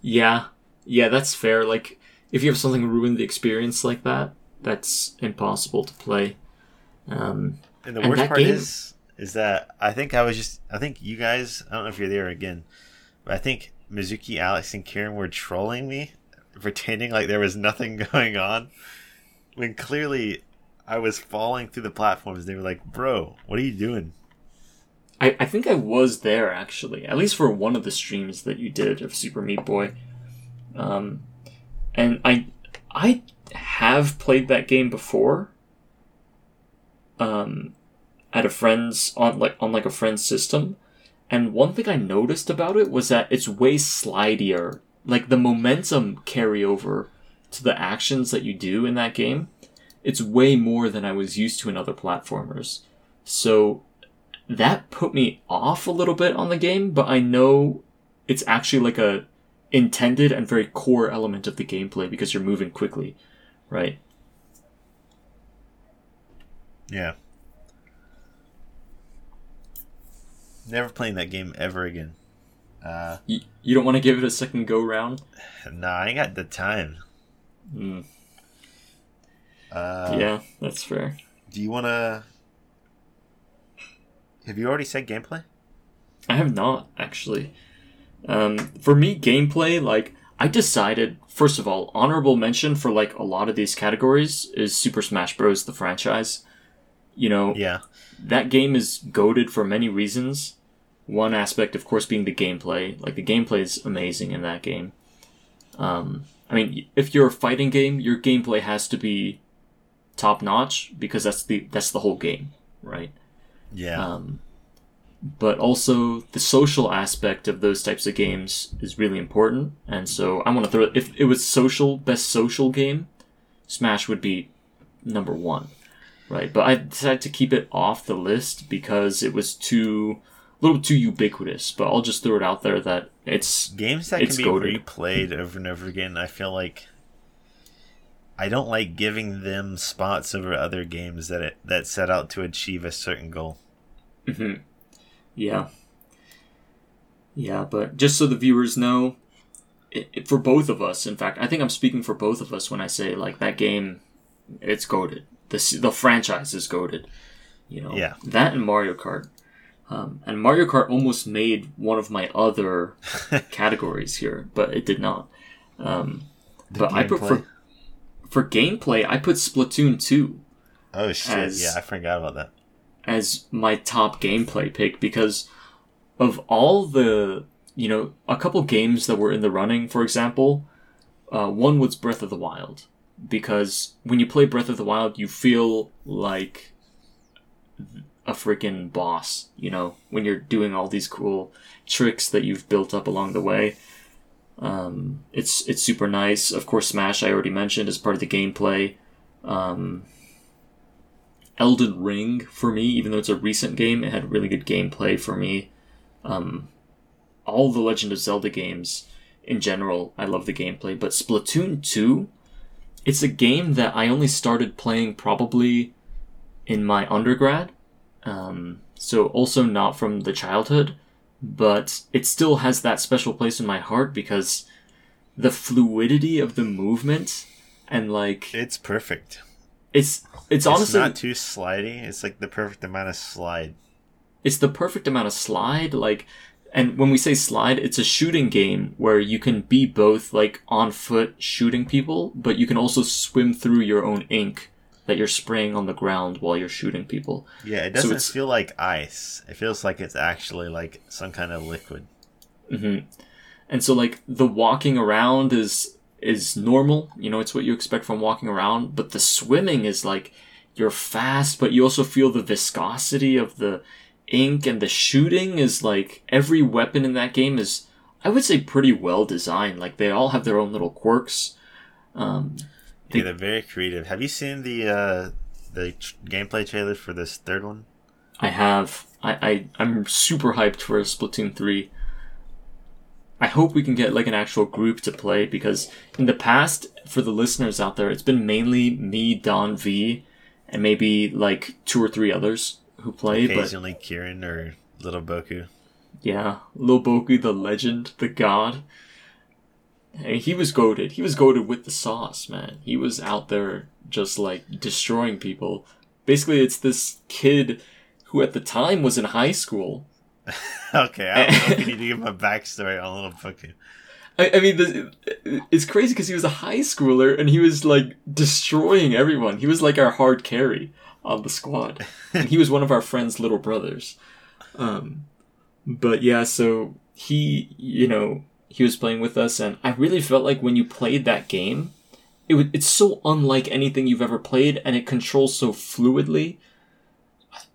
Yeah, yeah, that's fair. Like, if you have something ruin the experience like that, that's impossible to play. Um, And the worst that part game- is, is that I think I was just, I think you guys, I don't know if you're there again, but I think Mizuki, Alex, and Kieran were trolling me, pretending like there was nothing (laughs) going on, when clearly I was falling through the platforms. They were like, "Bro, what are you doing?" I, I think I was there actually, at least for one of the streams that you did of Super Meat Boy. Um, and I I have played that game before. Um, at a friend's on like on like a friend's system, and one thing I noticed about it was that it's way slidier. Like the momentum carryover to the actions that you do in that game, it's way more than I was used to in other platformers. So that put me off a little bit on the game, but I know it's actually like a intended and very core element of the gameplay because you're moving quickly, right? Yeah. Never playing that game ever again. Uh, You, you don't want to give it a second go round. nah, I ain't got the time. Mm, Uh, yeah, that's fair. Do you want to? Have you already said gameplay? I have not actually. Um, for me, gameplay like I decided first of all, honorable mention for like a lot of these categories is Super Smash Bros. the franchise. You know, Yeah. that game is goaded for many reasons. One aspect, of course, being the gameplay. Like the gameplay is amazing in that game. Um, I mean, if you're a fighting game, your gameplay has to be top notch because that's the that's the whole game, right? Yeah. Um, but also the social aspect of those types of games is really important, and so I want to throw. If it was social, best social game, Smash would be number one, right? But I decided to keep it off the list because it was too a little too ubiquitous. But I'll just throw it out there that it's Games that it's can be goated. replayed over and over again, I feel like I don't like giving them spots over other games that it, that set out to achieve a certain goal. Mhm. Yeah. Yeah, but just so the viewers know, it, it- for both of us, in fact, I think I'm speaking for both of us when I say like that game, it's goaded. The the franchise is goaded. You know, Yeah. that and Mario Kart. Um, and Mario Kart almost made one of my other (laughs) categories here, but it did not. Um, but I put for for gameplay, I put Splatoon two Oh shit! as- yeah, I forgot about that. as my top gameplay pick because of all the you know a couple games that were in the running for example uh, one was breath of the wild because when you play breath of the wild you feel like a freaking boss you know when you're doing all these cool tricks that you've built up along the way. Um, it's it's super nice. Of course smash i already mentioned is part of the gameplay. Um, Elden Ring for me, even though it's a recent game, it had really good gameplay for me. Um, all the Legend of Zelda games in general, I love the gameplay, but Splatoon 2, it's a game that I only started playing probably in my undergrad. Um, so also not from the childhood, but it still has that special place in my heart because the fluidity of the movement and like It's perfect. it's it's It's honestly not too slidey. It's like the perfect amount of slide. it's the perfect amount of slide like and when we say slide it's a shooting game where you can be both like on foot shooting people but you can also swim through your own ink that you're spraying on the ground while you're shooting people Yeah, it doesn't it's- feel like ice. It feels like it's actually like some kind of liquid. hmm and so like the walking around is is normal you know it's what you expect from walking around but the swimming is like you're fast but you also feel the viscosity of the ink and the shooting is like every weapon in that game is i would say pretty well designed like they all have their own little quirks um Yeah, they're very creative. Have you seen the uh, the tr- gameplay trailer for this third one? I have. I, I I'm super hyped for Splatoon three. I hope we can get like an actual group to play because in the past, for the listeners out there, it's been mainly me, Don V, and maybe like two or three others who play. But Occasionally, Kieran or Little Boku. yeah, Lil Boku, the legend, the god. Hey, he was goaded. He was goaded with the sauce, man. He was out there just like destroying people. Basically, it's this kid who at the time was in high school. (laughs) okay, I don't know if you need to give my backstory on Little Pumpkin. I, I mean, the, it's crazy because he was a high schooler and he was like destroying everyone. He was like our hard carry on the squad, and he was one of our friend's little brothers. Um, but yeah, so he, you know, he was playing with us, and I really felt like when you played that game, it would, it's so unlike anything you've ever played, and it controls so fluidly.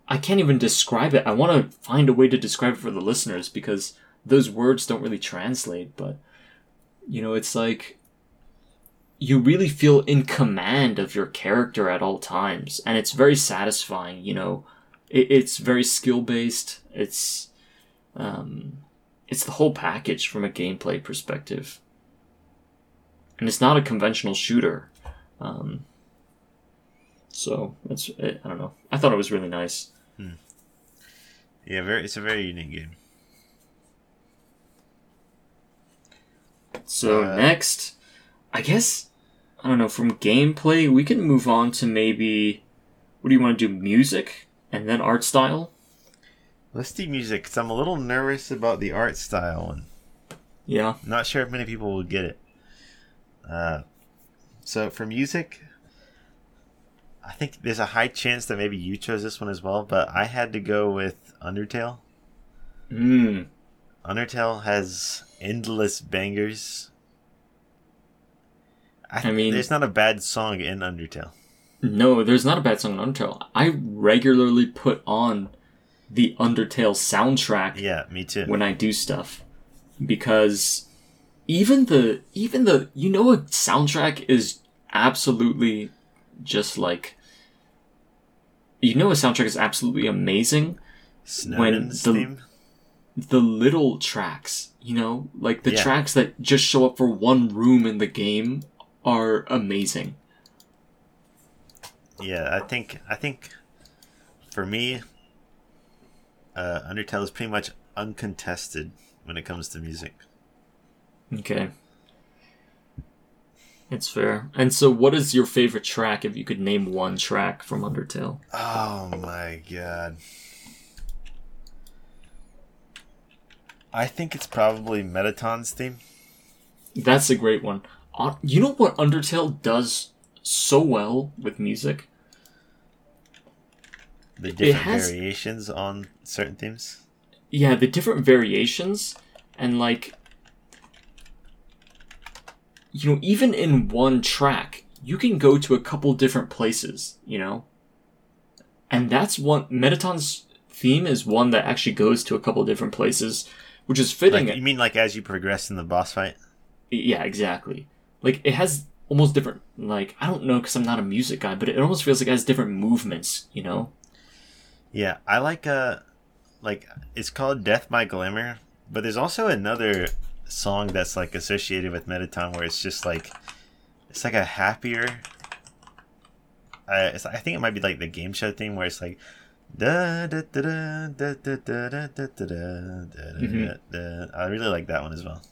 I can't even describe it. I want to find a way to describe it for the listeners because those words don't really translate, but you know, it's like you really feel in command of your character at all times, and it's very satisfying. You know, it, it's very skill based. It's um, it's the whole package from a gameplay perspective, and it's not a conventional shooter. Um, so it's it, I don't know. I thought it was really nice. Hmm. Yeah, very. It's a very unique game. So uh, next, I guess I don't know. From gameplay, we can move on to maybe. What do you want to do? Music and then art style. Let's do music because I'm a little nervous about the art style one. Yeah. Not sure if many people will get it. Uh, so for music, I think there's a high chance that maybe you chose this one as well, but I had to go with Undertale. Hmm. Undertale has endless bangers. I, I mean, there's not a bad song in Undertale. No, there's not a bad song in Undertale. I regularly put on the Undertale soundtrack. Yeah, me too. When I do stuff, because even the even the you know a soundtrack is absolutely just like you know a soundtrack is absolutely amazing Snowdin's when the theme? the little tracks, you know, like the yeah. tracks that just show up for one room in the game are amazing. Yeah, I think I think for me uh, Undertale is pretty much uncontested when it comes to music. Okay. It's fair. And so, what is your favorite track if you could name one track from Undertale? Oh my god. I think it's probably Mettaton's theme. That's a great one. Uh, you know what Undertale does so well with music? The different has, variations on certain themes? Yeah, the different variations, and like you know, even in one track, you can go to a couple different places, you know? And that's one Mettaton's theme is one that actually goes to a couple different places, which is fitting. Like, you mean like as you progress in the boss fight? Yeah, exactly like it has almost different like i don't know because i'm not a music guy but it almost feels like it has different movements you know yeah i like uh like it's called death by glamour but there's also another song that's like associated with Mettaton where it's just like it's like a happier uh, i think it might be like the game show thing where it's like mm-hmm. i really like that one as well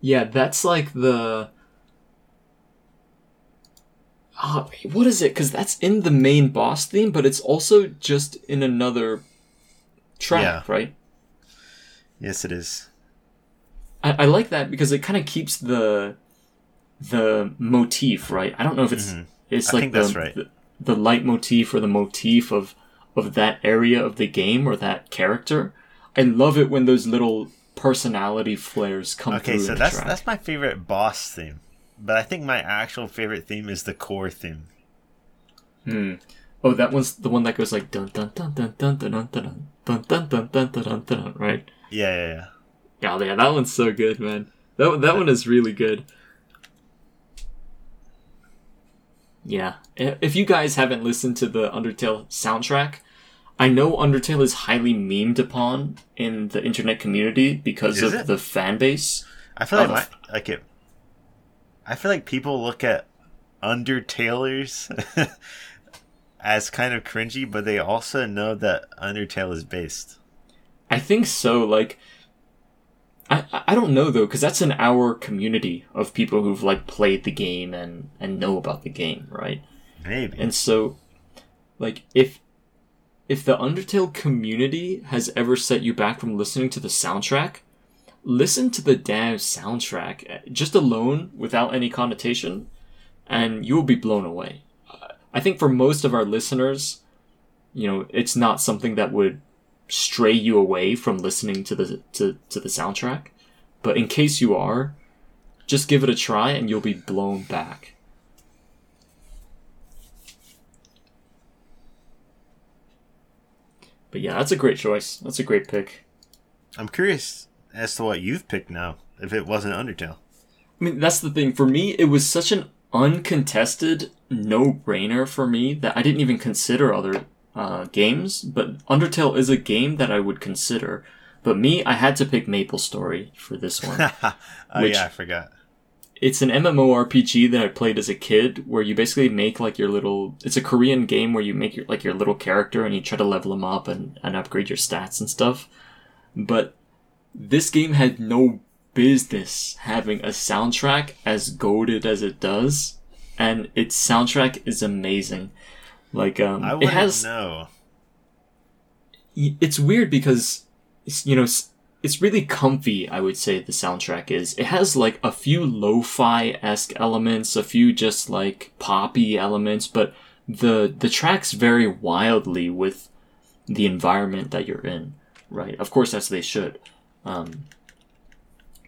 yeah that's like the Oh, what is it? Because that's in the main boss theme, but it's also just in another track, yeah. right? Yes, it is. I, I like that because it kind of keeps the the motif right. I don't know if it's mm-hmm. it's like the, right. the the leitmotif or the motif of of that area of the game or that character. I love it when those little personality flares come okay, through. Okay, so that's track. that's my favorite boss theme, but I think my actual favorite theme is the core theme. Hmm. Oh, that one's the one that goes like dun dun dun dun dun dun dun dun dun dun dun dun dun dun right? Yeah, yeah, yeah. Oh yeah, that one's so good, man. That that one is really good. Yeah, if you guys haven't listened to the Undertale soundtrack, I know Undertale is highly memed upon in the internet community because is of it? the fan base. I feel like my, like it. I feel like people look at Undertalers (laughs) as kind of cringy, but they also know that Undertale is based. I think so. Like I I don't know though, because that's in our community of people who've like played the game and and know about the game, right? Maybe. And so, like, if if the Undertale community has ever set you back from listening to the soundtrack, listen to the damn soundtrack uh, just alone without any connotation, and you will be blown away. I think for most of our listeners, you know, it's not something that would stray you away from listening to the to, to the soundtrack. But in case you are, just give it a try and you'll be blown back. But yeah, that's a great choice. That's a great pick. I'm curious as to what you've picked now. If it wasn't Undertale, I mean, that's the thing. For me, it was such an uncontested no-brainer for me that I didn't even consider other uh, games. But Undertale is a game that I would consider. But me, I had to pick Maple Story for this (laughs) one. oh Which- yeah, I forgot. it's an MMORPG that I played as a kid where you basically make like your little it's a Korean game where you make your like your little character and you try to level them up and, and upgrade your stats and stuff. But this game had no business having a soundtrack as goaded as it does. And its soundtrack is amazing. Like um I it has y- it's weird because it's, you know it's really comfy i would say the soundtrack is it has like a few lo-fi-esque elements a few just like poppy elements but the the tracks vary wildly with the environment that you're in right of course as they should um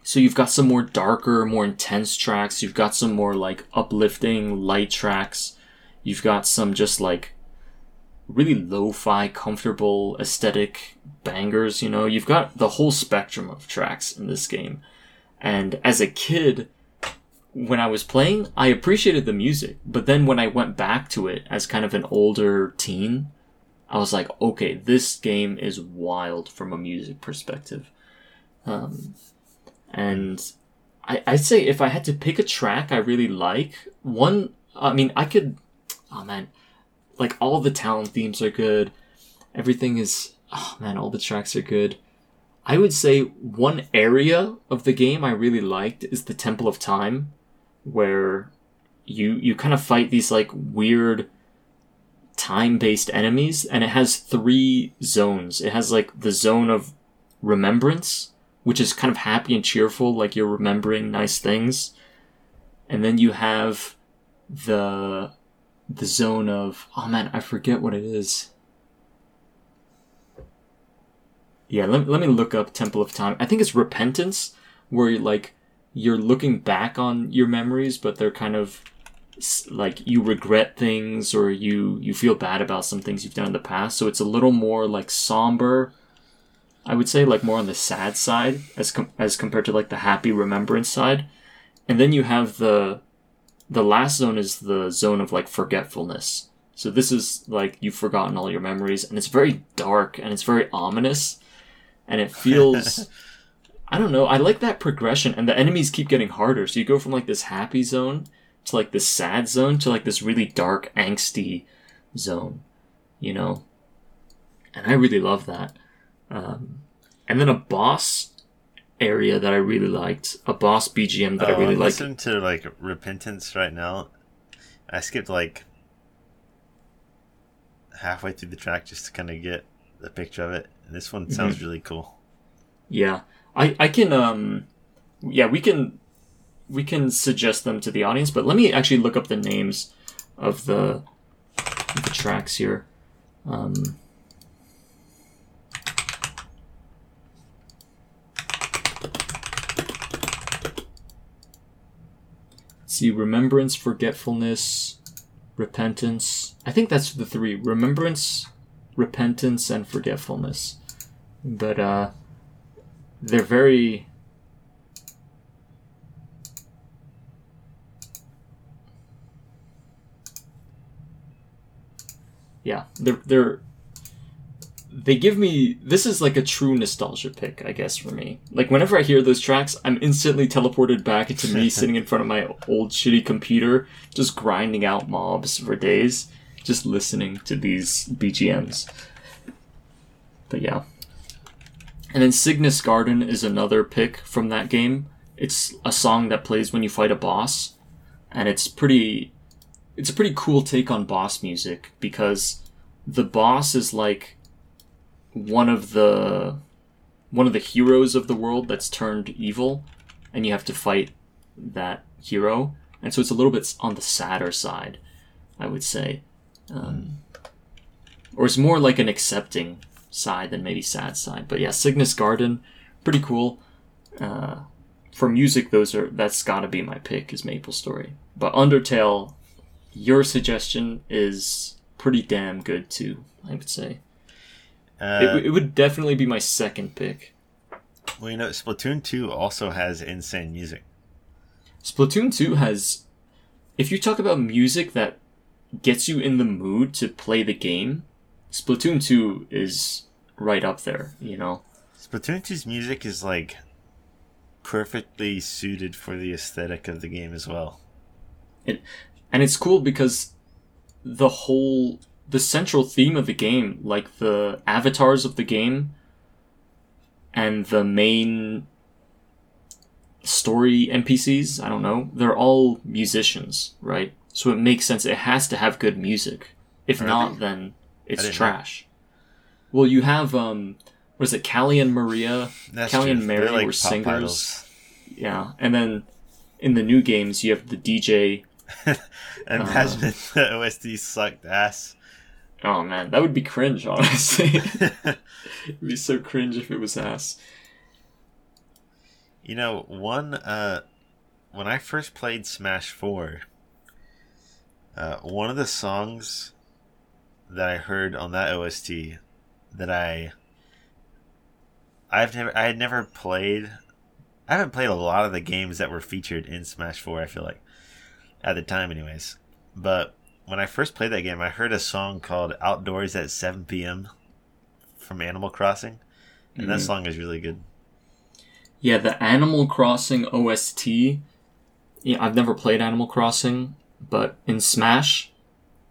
so you've got some more darker more intense tracks you've got some more like uplifting light tracks you've got some just like really lo-fi, comfortable, aesthetic bangers, you know. You've got the whole spectrum of tracks in this game. And as a kid, when I was playing, I appreciated the music, but then when I went back to it as kind of an older teen, I was like, okay, this game is wild from a music perspective. Um, and I, I'd say if I had to pick a track I really like, one, I mean, I could, oh man, like all the town themes are good. Everything is oh man, all the tracks are good. I would say one area of the game I really liked is the Temple of Time, where you you kind of fight these like weird time based enemies, and it has three zones. It has like the zone of remembrance, which is kind of happy and cheerful, like you're remembering nice things. And then you have the the zone of oh man, I forget what it is. Yeah, let, let me look up Temple of Time. I think it's repentance, where like you're looking back on your memories, but they're kind of like you regret things or you you feel bad about some things you've done in the past. So it's a little more like somber. I would say like more on the sad side as com- as compared to like the happy remembrance side. And then you have the the last zone is the zone of like forgetfulness. So this is like you've forgotten all your memories and it's very dark and it's very ominous and it feels (laughs) I don't know, I like that progression and the enemies keep getting harder. So you go from like this happy zone to like this sad zone to like this really dark angsty zone, you know. And I really love that. Um, and then a boss area that I really liked, a boss BGM that I Oh, really I'm liked. listening to like Repentance right now. I skipped like halfway through the track just to kind of get the picture of it. And this one sounds Mm-hmm. really cool. Yeah, I I can um, yeah we can we can suggest them to the audience, but let me actually look up the names of the of the tracks here. Um, see, remembrance, forgetfulness, repentance. I think that's the three: remembrance, repentance, and forgetfulness. But uh, they're very yeah they're they're they give me this is like a true nostalgia pick i guess for me like whenever i hear those tracks i'm instantly teleported back into me (laughs) sitting in front of my old shitty computer just grinding out mobs for days just listening to these bgms but yeah And then Cygnus Garden is another pick from that game. It's a song that plays when you fight a boss, and it's pretty. It's a pretty cool take on boss music because the boss is like one of the one of the heroes of the world that's turned evil, and you have to fight that hero, and so it's a little bit on the sadder side, I would say, um, or it's more like an accepting side than maybe sad side. But yeah, Cygnus Garden, pretty cool. Uh, for music, those are that's got to be my pick is Maple Story. But Undertale, your suggestion is pretty damn good too. I would say Uh, it, it would definitely be my second pick. well, you know, Splatoon 2 also has insane music. Splatoon 2 has. If you talk about music that gets you in the mood to play the game, Splatoon 2 is right up there, you know? Splatoon 2's music is like perfectly suited for the aesthetic of the game as well. And it's cool because the whole. The central theme of the game, like the avatars of the game and the main story NPCs, I don't know, they're all musicians, right? So it makes sense. It has to have good music. If Are not, then it's didn't know. trash. Well, you have um, what is it? Callie and Marie. That's Callie true. and Marie like were singers. idols. Yeah, and then in the new games you have the DJ. (laughs) Imagine if (laughs) the OST sucked ass. Oh man, that would be cringe. Honestly, (laughs) it'd be so cringe if it was ass. You know, one uh when I first played Smash 4, uh one of the songs that I heard on that OST that I I've never I had never played I haven't played a lot of the games that were featured in Smash 4, I feel like. At the time anyways. But when I first played that game, I heard a song called Outdoors at 7 p.m. from Animal Crossing. And that Mhm. song is really good. Yeah, the Animal Crossing OST. Yeah, I've never played Animal Crossing, but in Smash,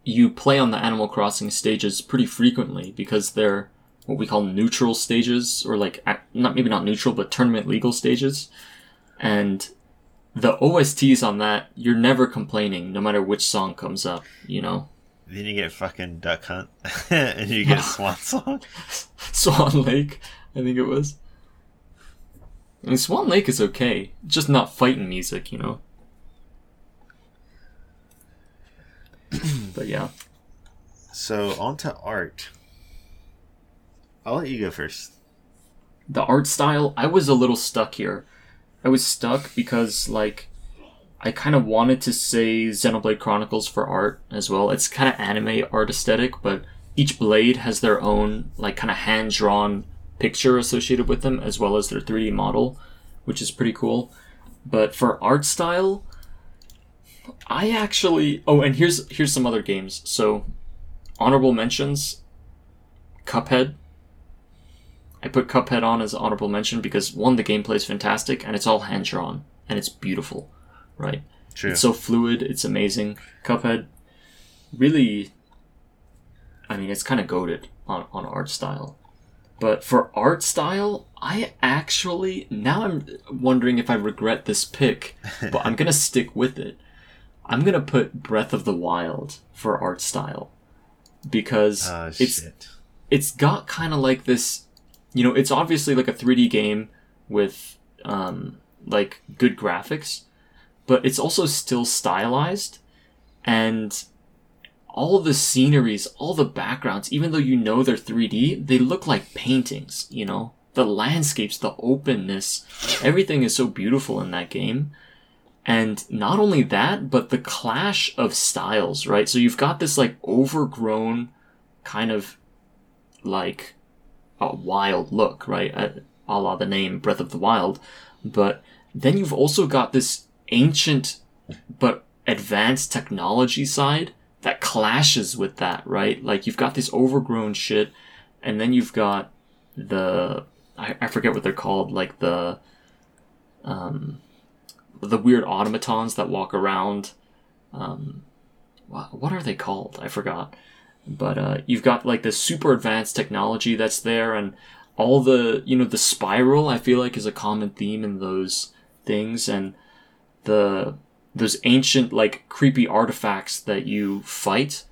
you play on the Animal Crossing stages pretty frequently because they're what we call neutral stages, or like not maybe not neutral, but tournament legal stages. And the OSTs on that, you're never complaining, no matter which song comes up. You know, Then you get fucking Duck Hunt, (laughs) and you get Swan (laughs) Song. Swan Lake, I think it was. I mean, Swan Lake is okay, just not fighting music, you know. (clears throat) but yeah, So on to art. I'll let you go first. the art style, I was a little stuck here. I was stuck because like I kind of wanted to say Xenoblade Chronicles for art as well. It's kind of anime art aesthetic, but each blade has their own like kind of hand drawn picture associated with them as well as their 3D model, which is pretty cool. But for art style, I actually oh, and here's here's some other games. So honorable mentions Cuphead. I put Cuphead on as honorable mention because one, the gameplay is fantastic and it's all hand drawn and it's beautiful, right? True. It's so fluid, it's amazing. Cuphead, really, I mean, it's kind of goaded on, on art style. But for art style, I actually, now I'm wondering if I regret this pick, (laughs) but I'm going to stick with it. I'm going to put Breath of the Wild for art style because oh it's it's got kind of like this you know it's obviously like a 3d game with um like good graphics but it's also still stylized and all the sceneries all the backgrounds even though you know they're 3d they look like paintings you know? The landscapes the openness everything is so beautiful in that game. And not only that but the clash of styles right? So you've got this like overgrown kind of like a wild look, right? A, a la the name Breath of the Wild. But then you've also got this ancient but advanced technology side that clashes with that, right? Like you've got this overgrown shit, and then you've got the I, I forget what they're called, like the um the weird automatons that walk around. Um, what, what are they called? I forgot but uh, you've got like this super advanced technology that's there and all the you know the spiral I feel like is a common theme in those things and the those ancient like creepy artifacts that you fight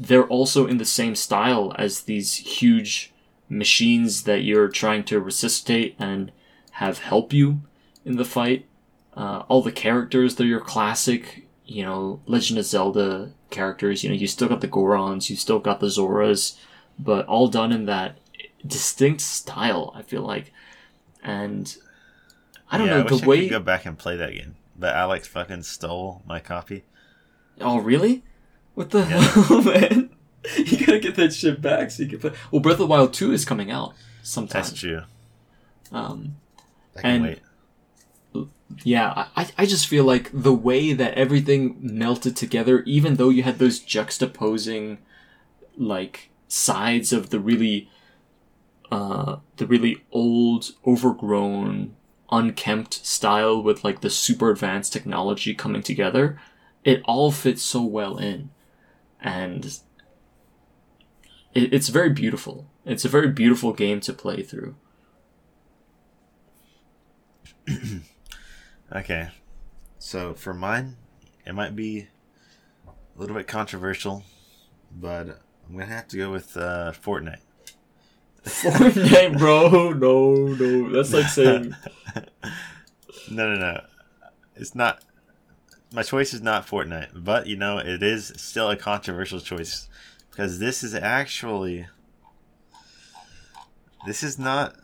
they're also in the same style as these huge machines that you're trying to resuscitate and have help you in the fight. Uh, all the characters they're your classic you know legend of zelda characters you know you still got the gorons you still got the zoras but all done in that distinct style i feel like and i don't Yeah, know wish the I way could go back and play that again, but Alex fucking stole my copy. Oh, really? What the hell, (laughs) man? You gotta get that shit back so you can play. Well, Breath of the Wild 2 is coming out sometime. That's true. Um, I can And- wait. Yeah, I, I just feel like the way that everything melted together, even though you had those juxtaposing, like, sides of the really, uh, the really old, overgrown, unkempt style with, like, the super advanced technology coming together, it all fits so well in. And it, it's very beautiful. It's a very beautiful game to play through. (clears throat) Okay. So for mine, it might be a little bit controversial, but I'm gonna have to go with uh, Fortnite. Fortnite, bro. (laughs) No, no. That's like saying (laughs) no, no, no. It's not. My choice is not Fortnite, but you know it is still a controversial choice because this is actually. This is not.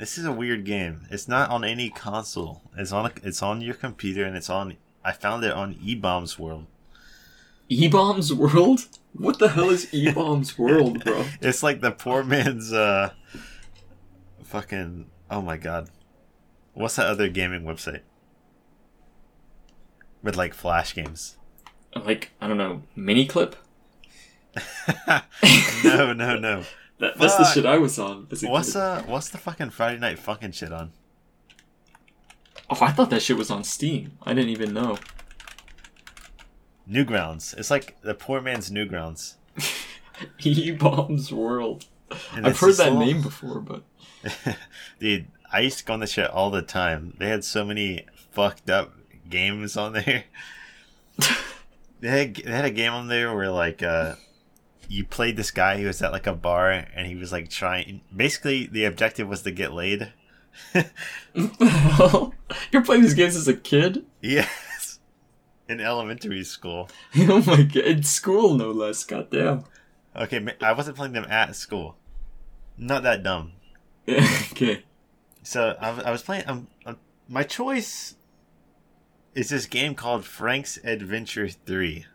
This is a weird game. It's not on any console. It's on. A, it's on your computer, and it's on. I found it on eBaum's World. eBaum's World? What the hell is eBaum's World, bro? (laughs) It's like the poor man's. uh Fucking. Oh my god. What's that other gaming website? With like flash games. Like, I don't know, Miniclip? (laughs) no, no, no. That, that's the shit I was on. What's uh what's the fucking Friday night fucking shit on? Oh, I thought that shit was on Steam. I didn't even know. Newgrounds. It's like the poor man's Newgrounds. (laughs) eBaum's World. And I've heard that little- name before, but (laughs) Dude, I used to go on the shit all the time. They had so many fucked up games on there. (laughs) they had they had a game on there where like uh you played this guy who was at like a bar and he was like trying basically the objective was to get laid. what the hell? You're playing these games as a kid? yes. In elementary school. (laughs) Oh my god, in school no less. Goddamn. Okay, I wasn't playing them at school. Not that dumb. (laughs) okay. So I, was- I was playing. Um, um, my choice is this game called Frank's Adventure Three.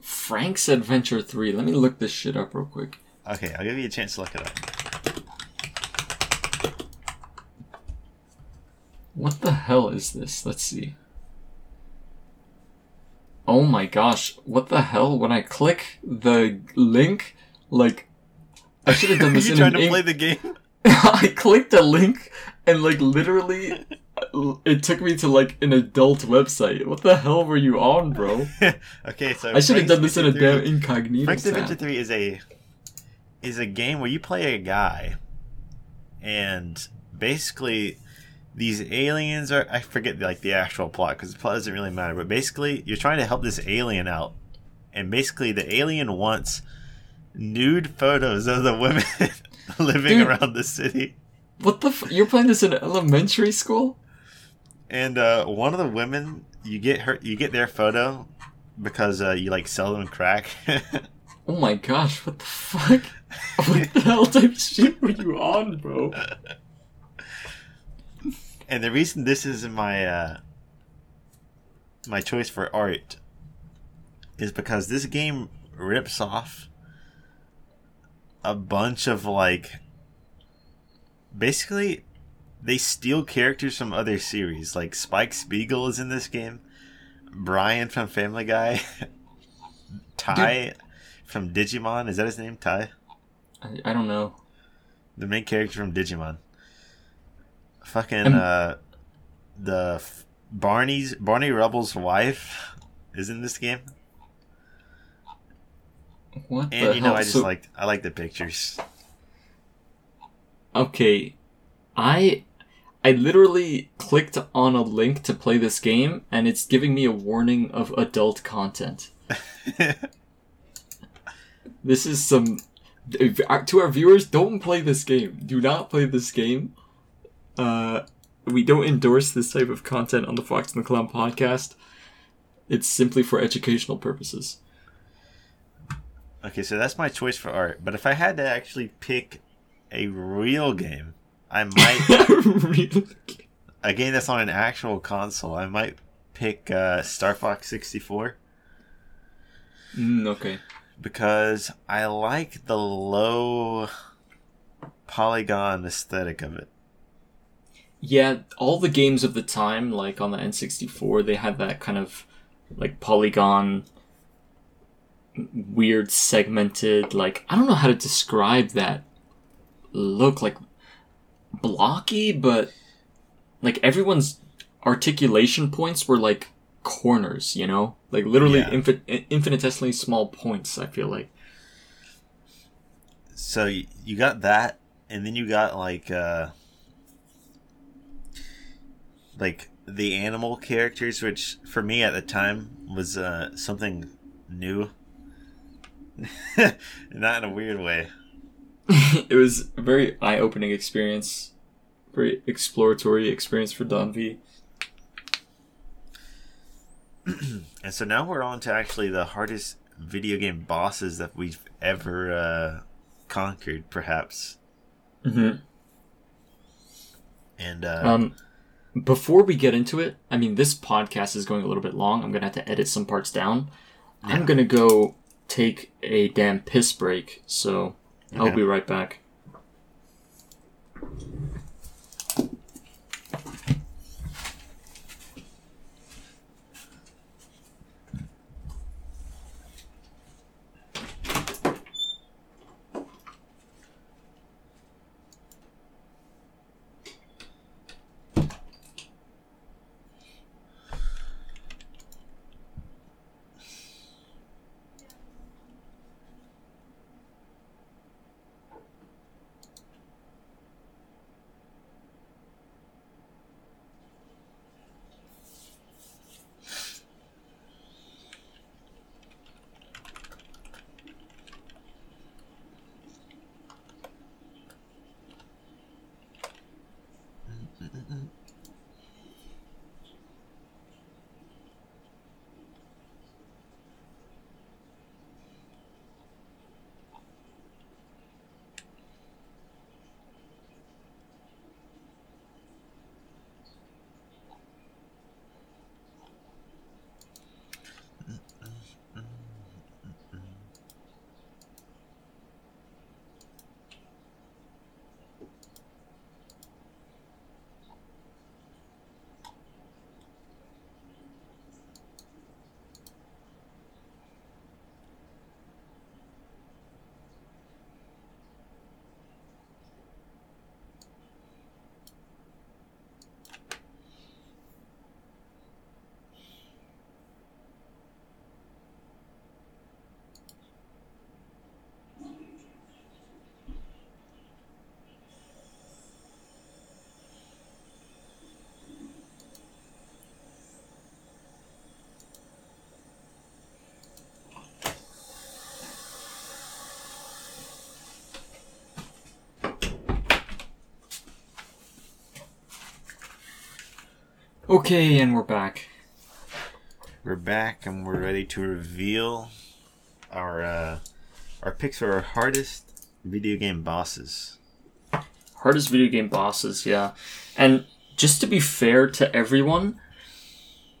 Frank's Adventure 3. Let me look this shit up real quick. Okay, I'll give you a chance to look it up. What the hell is this? Let's see. Oh my gosh, what the hell? When I click the link, like, I should have done (laughs) this Are you in trying to ink- play the game? (laughs) I clicked a link and like literally it took me to like an adult website. What the hell were you on, bro? (laughs) okay, so I should have done this in a damn incognito Frank's. Adventure Three is a is a game where you play a guy, and basically these aliens are I forget like the actual plot because the plot doesn't really matter. But basically, you're trying to help this alien out, and basically the alien wants nude photos of the women (laughs) living Dude. around the city. What the? F- You're playing this in elementary school? And uh, one of the women, you get her, you get their photo because uh, you like sell them crack. (laughs) Oh my gosh! What the fuck? What the hell type of shit were you on, bro? and the reason this is my uh, my choice for art is because this game rips off a bunch of like basically they steal characters from other series. Like spike spiegel is in this game. Brian from family guy. (laughs) Tai from digimon. Is that his name? Tai? I, I don't know. the main character from digimon. Fucking Um, uh the f- barney's barney rubble's wife is in this game. What the and you know hell? i just So- like i like the pictures. Okay, I I literally clicked on a link to play this game, and it's giving me a warning of adult content. (laughs) This is some to our viewers. Don't play this game. Do not play this game. Uh, we don't endorse this type of content on the Fox and the Clown podcast. It's simply for educational purposes. Okay, so that's my choice for art. But if I had to actually pick a real game, I might (laughs) Really? a game that's on an actual console. I might pick uh, Star Fox 64 Mm, okay. because I like the low polygon aesthetic of it. Yeah, all the games of the time, like on the N64, they had that kind of like polygon, weird segmented, like, I don't know how to describe that look, like blocky, but like everyone's articulation points were like corners, you know? Like literally Yeah. infin- infinitesimally small points, I feel like. So you got that, and then you got like uh, like the animal characters, which for me at the time was uh, something new. (laughs) Not in a weird way. (laughs) it was a very eye opening experience, very exploratory experience for Don V. (clears throat) And so now we're on to actually the hardest video game bosses that we've ever uh, conquered, perhaps. Mm-hmm. And uh, Um, before we get into it, I mean, this podcast is going a little bit long. I'm gonna have to edit some parts down. I'm gonna go take a damn piss break, so I'll be right back. Okay, and we're back. we're back and we're ready to reveal our uh, our picks for our hardest video game bosses. Hardest video game bosses, yeah. And just to be fair to everyone,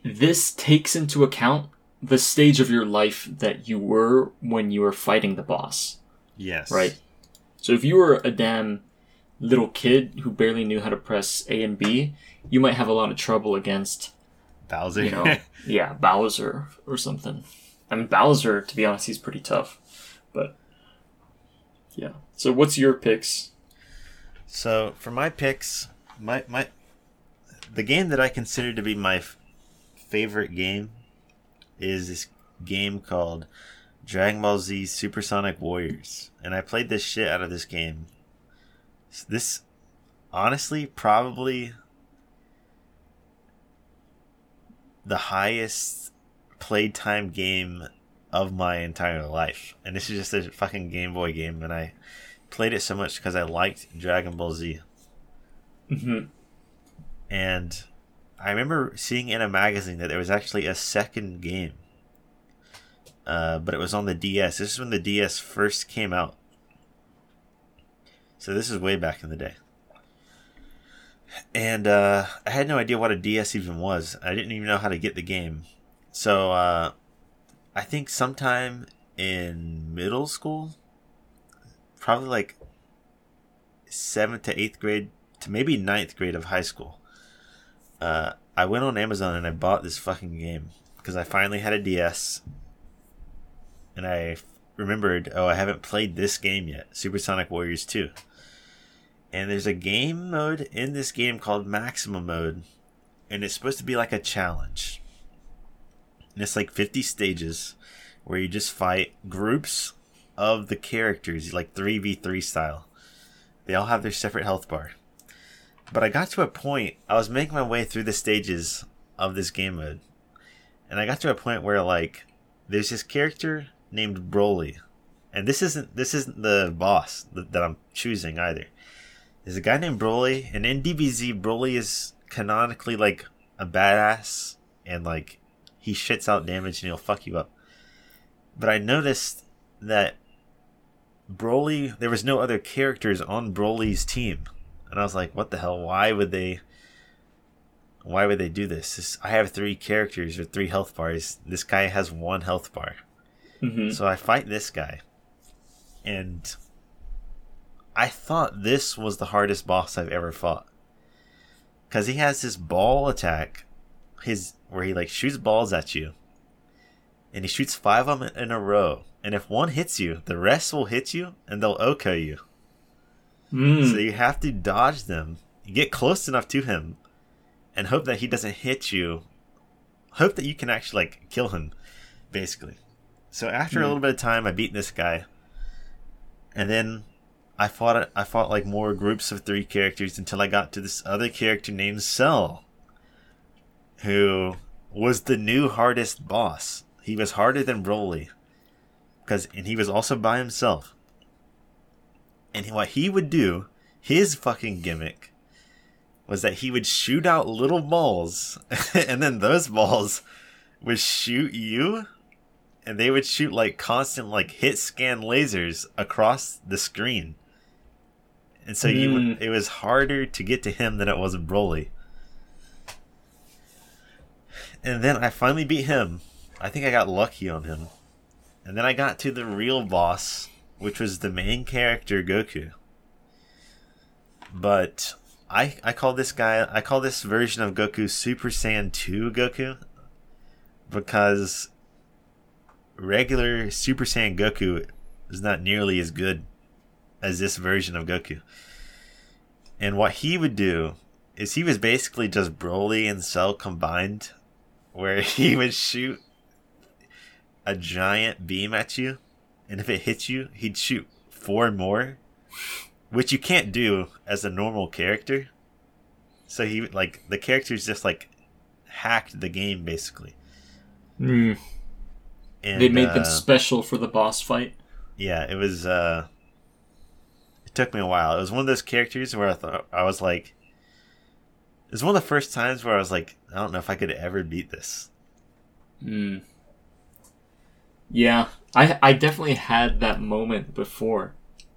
this takes into account the stage of your life that you were when you were fighting the boss. Yes. Right. So if you were a damn little kid who barely knew how to press A and B, you might have a lot of trouble against, Bowser. you know, (laughs) yeah, Bowser or something. I mean, Bowser, to be honest, he's pretty tough. But, yeah. So what's your picks? So for my picks, my my the game that I consider to be my f- favorite game is this game called Dragon Ball Z Supersonic Warriors, and I played this shit out of this game This, honestly, probably the highest playtime game of my entire life. And this is just a fucking Game Boy game, and I played it so much because I liked Dragon Ball Z. Mm-hmm. And I remember seeing in a magazine that there was actually a second game. Uh, but it was on the DS. This is when the DS first came out. So this is way back in the day. And uh, I had no idea what a DS even was. I didn't even know how to get the game. So uh, I think sometime in middle school, probably like seventh to eighth grade to maybe ninth grade of high school, uh, I went on Amazon and I bought this fucking game because I finally had a DS, and I remembered, oh, I haven't played this game yet, Supersonic Warriors Two. And there's a game mode in this game called Maximum Mode, and it's supposed to be like a challenge. And it's like 50 stages where you just fight groups of the characters, like 3v3 style. They all have their separate health bar. But I got to a point, I was making my way through the stages of this game mode. And I got to a point where like there's this character named Broly. And this isn't this isn't the boss that, that I'm choosing either. There's a guy named Broly, and in DBZ, Broly is canonically like a badass and like he shits out damage and he'll fuck you up. But I noticed that Broly, there was no other characters on Broly's team, and I was like, "What the hell? Why would they? Why would they do this? this I have three characters with three health bars. This guy has one health bar, Mm-hmm. so I fight this guy, and I thought this was the hardest boss I've ever fought, because he has this ball attack, his where he like shoots balls at you, and he shoots five of them in a row. And if one hits you, the rest will hit you, and they'll OHKO you. Mm. So you have to dodge them, get close enough to him, and hope that he doesn't hit you. Hope that you can actually like kill him, basically. So after a Hmm. little bit of time, I beat this guy, and then I fought. I fought like more groups of three characters until I got to this other character named Cell, who was the new hardest boss. He was harder than Broly, because and he was also by himself. And what he would do, his fucking gimmick, was that he would shoot out little balls, (laughs) and then those balls would shoot you, and they would shoot like constant like hit scan lasers across the screen. And so you, Mm. would- it was harder to get to him than it was Broly. And then I finally beat him. I think I got lucky on him. And then I got to the real boss, which was the main character Goku. But I I call this guy I call this version of Goku Super Saiyan 2 Goku because regular Super Saiyan Goku is not nearly as good as this version of Goku. And what he would do is he was basically just Broly and Cell combined, where (laughs) he would shoot a giant beam at you, and if it hits you, he'd shoot four more, which you can't do as a normal character. So he like the characters just like hacked the game basically. Mm. And, They made uh, them special for the boss fight. yeah, it was. uh took me a while. It was one of those characters where I thought I was like, it was one of the first times where I was like, I don't know if I could ever beat this. Mm. Yeah, I I definitely had that moment before,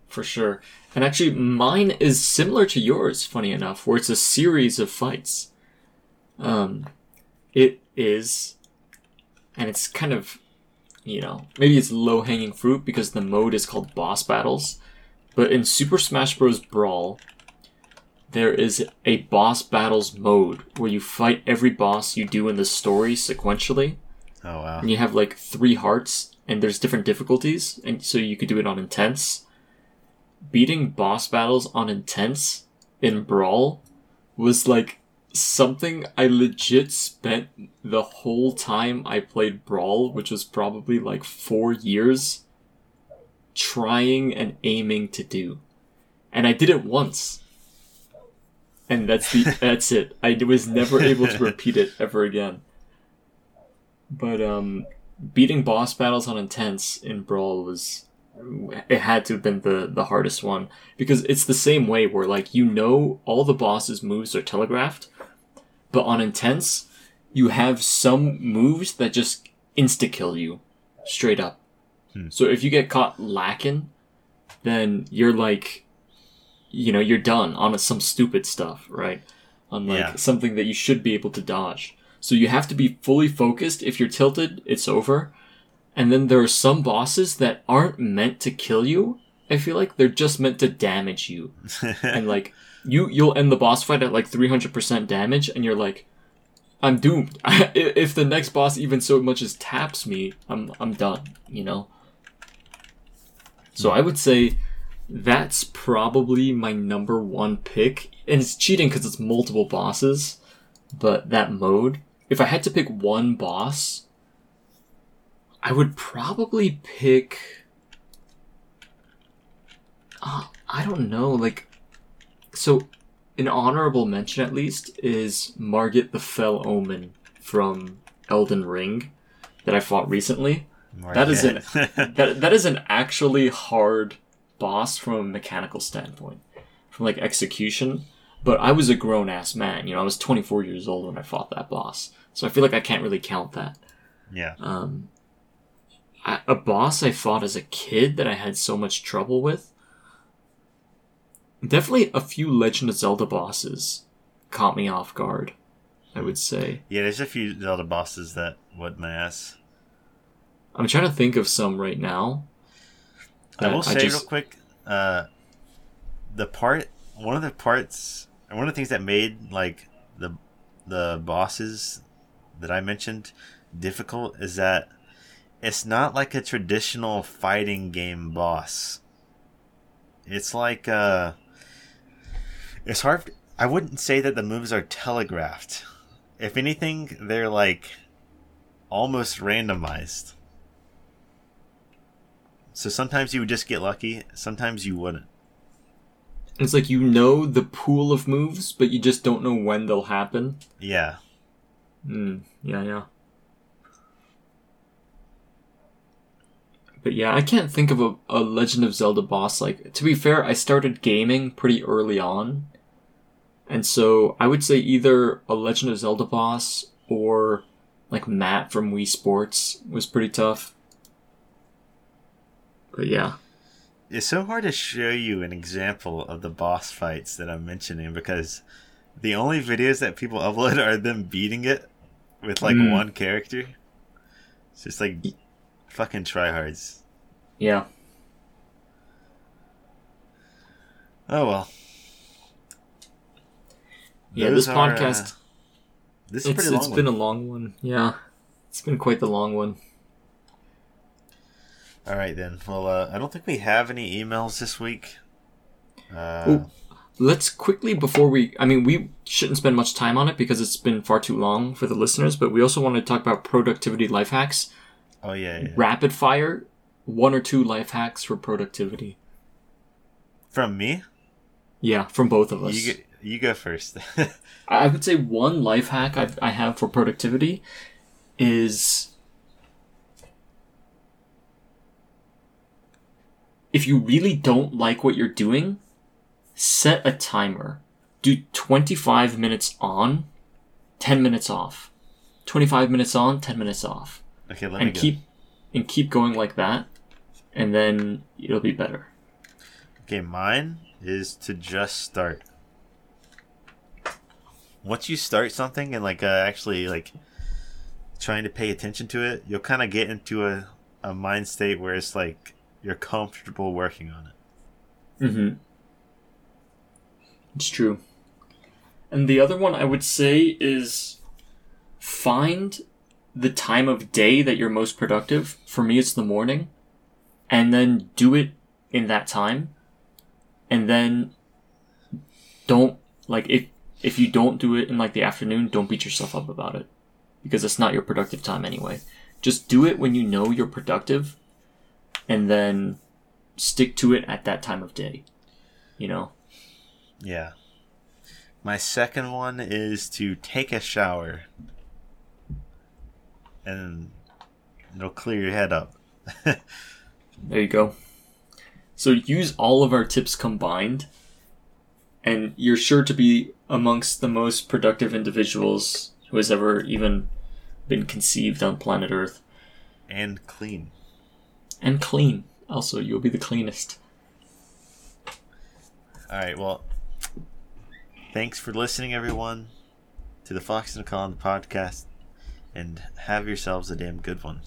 for sure. And actually, mine is similar to yours. Funny enough, where it's a series of fights. Um, it is, and it's kind of, you know, maybe it's low hanging fruit because the mode is called boss battles. But in Super Smash Bros. Brawl, there is a boss battles mode where you fight every boss you do in the story sequentially Oh wow! and you have like three hearts and there's different difficulties and so you could do it on intense beating boss battles on intense in brawl was like something i legit spent the whole time i played brawl which was probably like four years trying and aiming to do and I did it once. And that's the (laughs) that's it. I was never able to (laughs) repeat it ever again. But um beating boss battles on intense in Brawl was it had to have been the the hardest one because it's the same way where like you know all the bosses moves are telegraphed but on intense you have some moves that just insta kill you straight up Hmm. so if you get caught lacking then you're like you know you're done on some stupid stuff right on like Yeah. something that you should be able to dodge so you have to be fully focused if you're tilted it's over and then there are some bosses that aren't meant to kill you. I feel like they're just meant to damage you. (laughs) And like you you'll end the boss fight at like 300% damage and you're like I'm doomed. (laughs) if the next boss even so much as taps me, I'm I'm done, you know. So I would say that's probably my number one pick. And it's cheating cuz it's multiple bosses, but that mode, if I had to pick one boss, I would probably pick. Uh, I don't know, like. So, an honorable mention at least is Margit the Fell Omen from Elden Ring that I fought recently. That is an (laughs) that that is an actually hard boss from a mechanical standpoint, from like execution. But I was a grown ass man, you know. I was 24 years old when I fought that boss, so I feel like I can't really count that. yeah. Um, I, a boss I fought as a kid that I had so much trouble with. Definitely a few Legend of Zelda bosses caught me off guard. I would say. Yeah, there's a few Zelda bosses that whip my ass. I'm trying to think of some right now. I will say just- real quick, uh, the part, one of the parts, one of the things that made like the the bosses that I mentioned difficult is that it's not like a traditional fighting game boss. It's like uh, it's hard. I wouldn't say that the moves are telegraphed. If anything, they're like almost randomized. So sometimes you would just get lucky, sometimes you wouldn't. It's like you know the pool of moves, but you just don't know when they'll happen. Yeah. Mm, yeah, yeah. But yeah, I can't think of a, a Legend of Zelda boss. Like, to be fair, I started gaming pretty early on. And so I would say either a Legend of Zelda boss or like Matt from Wii Sports was pretty tough. But yeah. It's so hard to show you an example of the boss fights that I'm mentioning because the only videos that people (laughs) upload are them beating it with like Mm. one character. It's just like fucking tryhards. Yeah. Oh well. Yeah, Those this are, uh, podcast this is it's, pretty long. it's one. been a long one. Yeah. It's been quite the long one. All right then. Well, uh, I don't think we have any emails this week. Uh. Let's quickly before we I mean we shouldn't spend much time on it because it's been far too long for the listeners, but we also want to talk about productivity life hacks. oh yeah, yeah. Rapid fire, one or two life hacks for productivity. From me, Yeah, from both of us. you go, you go first. (laughs) I would say one life hack I, I have for productivity is if you really don't like what you're doing, set a timer. Do 25 minutes on, 10 minutes off. 25 minutes on, 10 minutes off. okay, let me And go. keep and keep going like that and then it'll be better. Okay, mine is to just start. Once you start something and like uh, actually like trying to pay attention to it, you'll kind of get into a, a mind state where it's like you're comfortable working on it. Mm-hmm. It's true. And the other one I would say is find the time of day that you're most productive. For me, it's the morning. And then do it in that time. And then don't, like, if, if you don't do it in, like, the afternoon, don't beat yourself up about it. Because it's not your productive time anyway. Just do it when you know you're productive. And then stick to it at that time of day. you know. Yeah. My second one is to take a shower. And it'll clear your head up. (laughs) There you go. So use all of our tips combined, and you're sure to be amongst the most productive individuals who has ever even been conceived on planet Earth. and clean. And clean. Also, you'll be the cleanest. All right. Well, thanks for listening, everyone, to the Fox and the Clown podcast, and have yourselves a damn good one.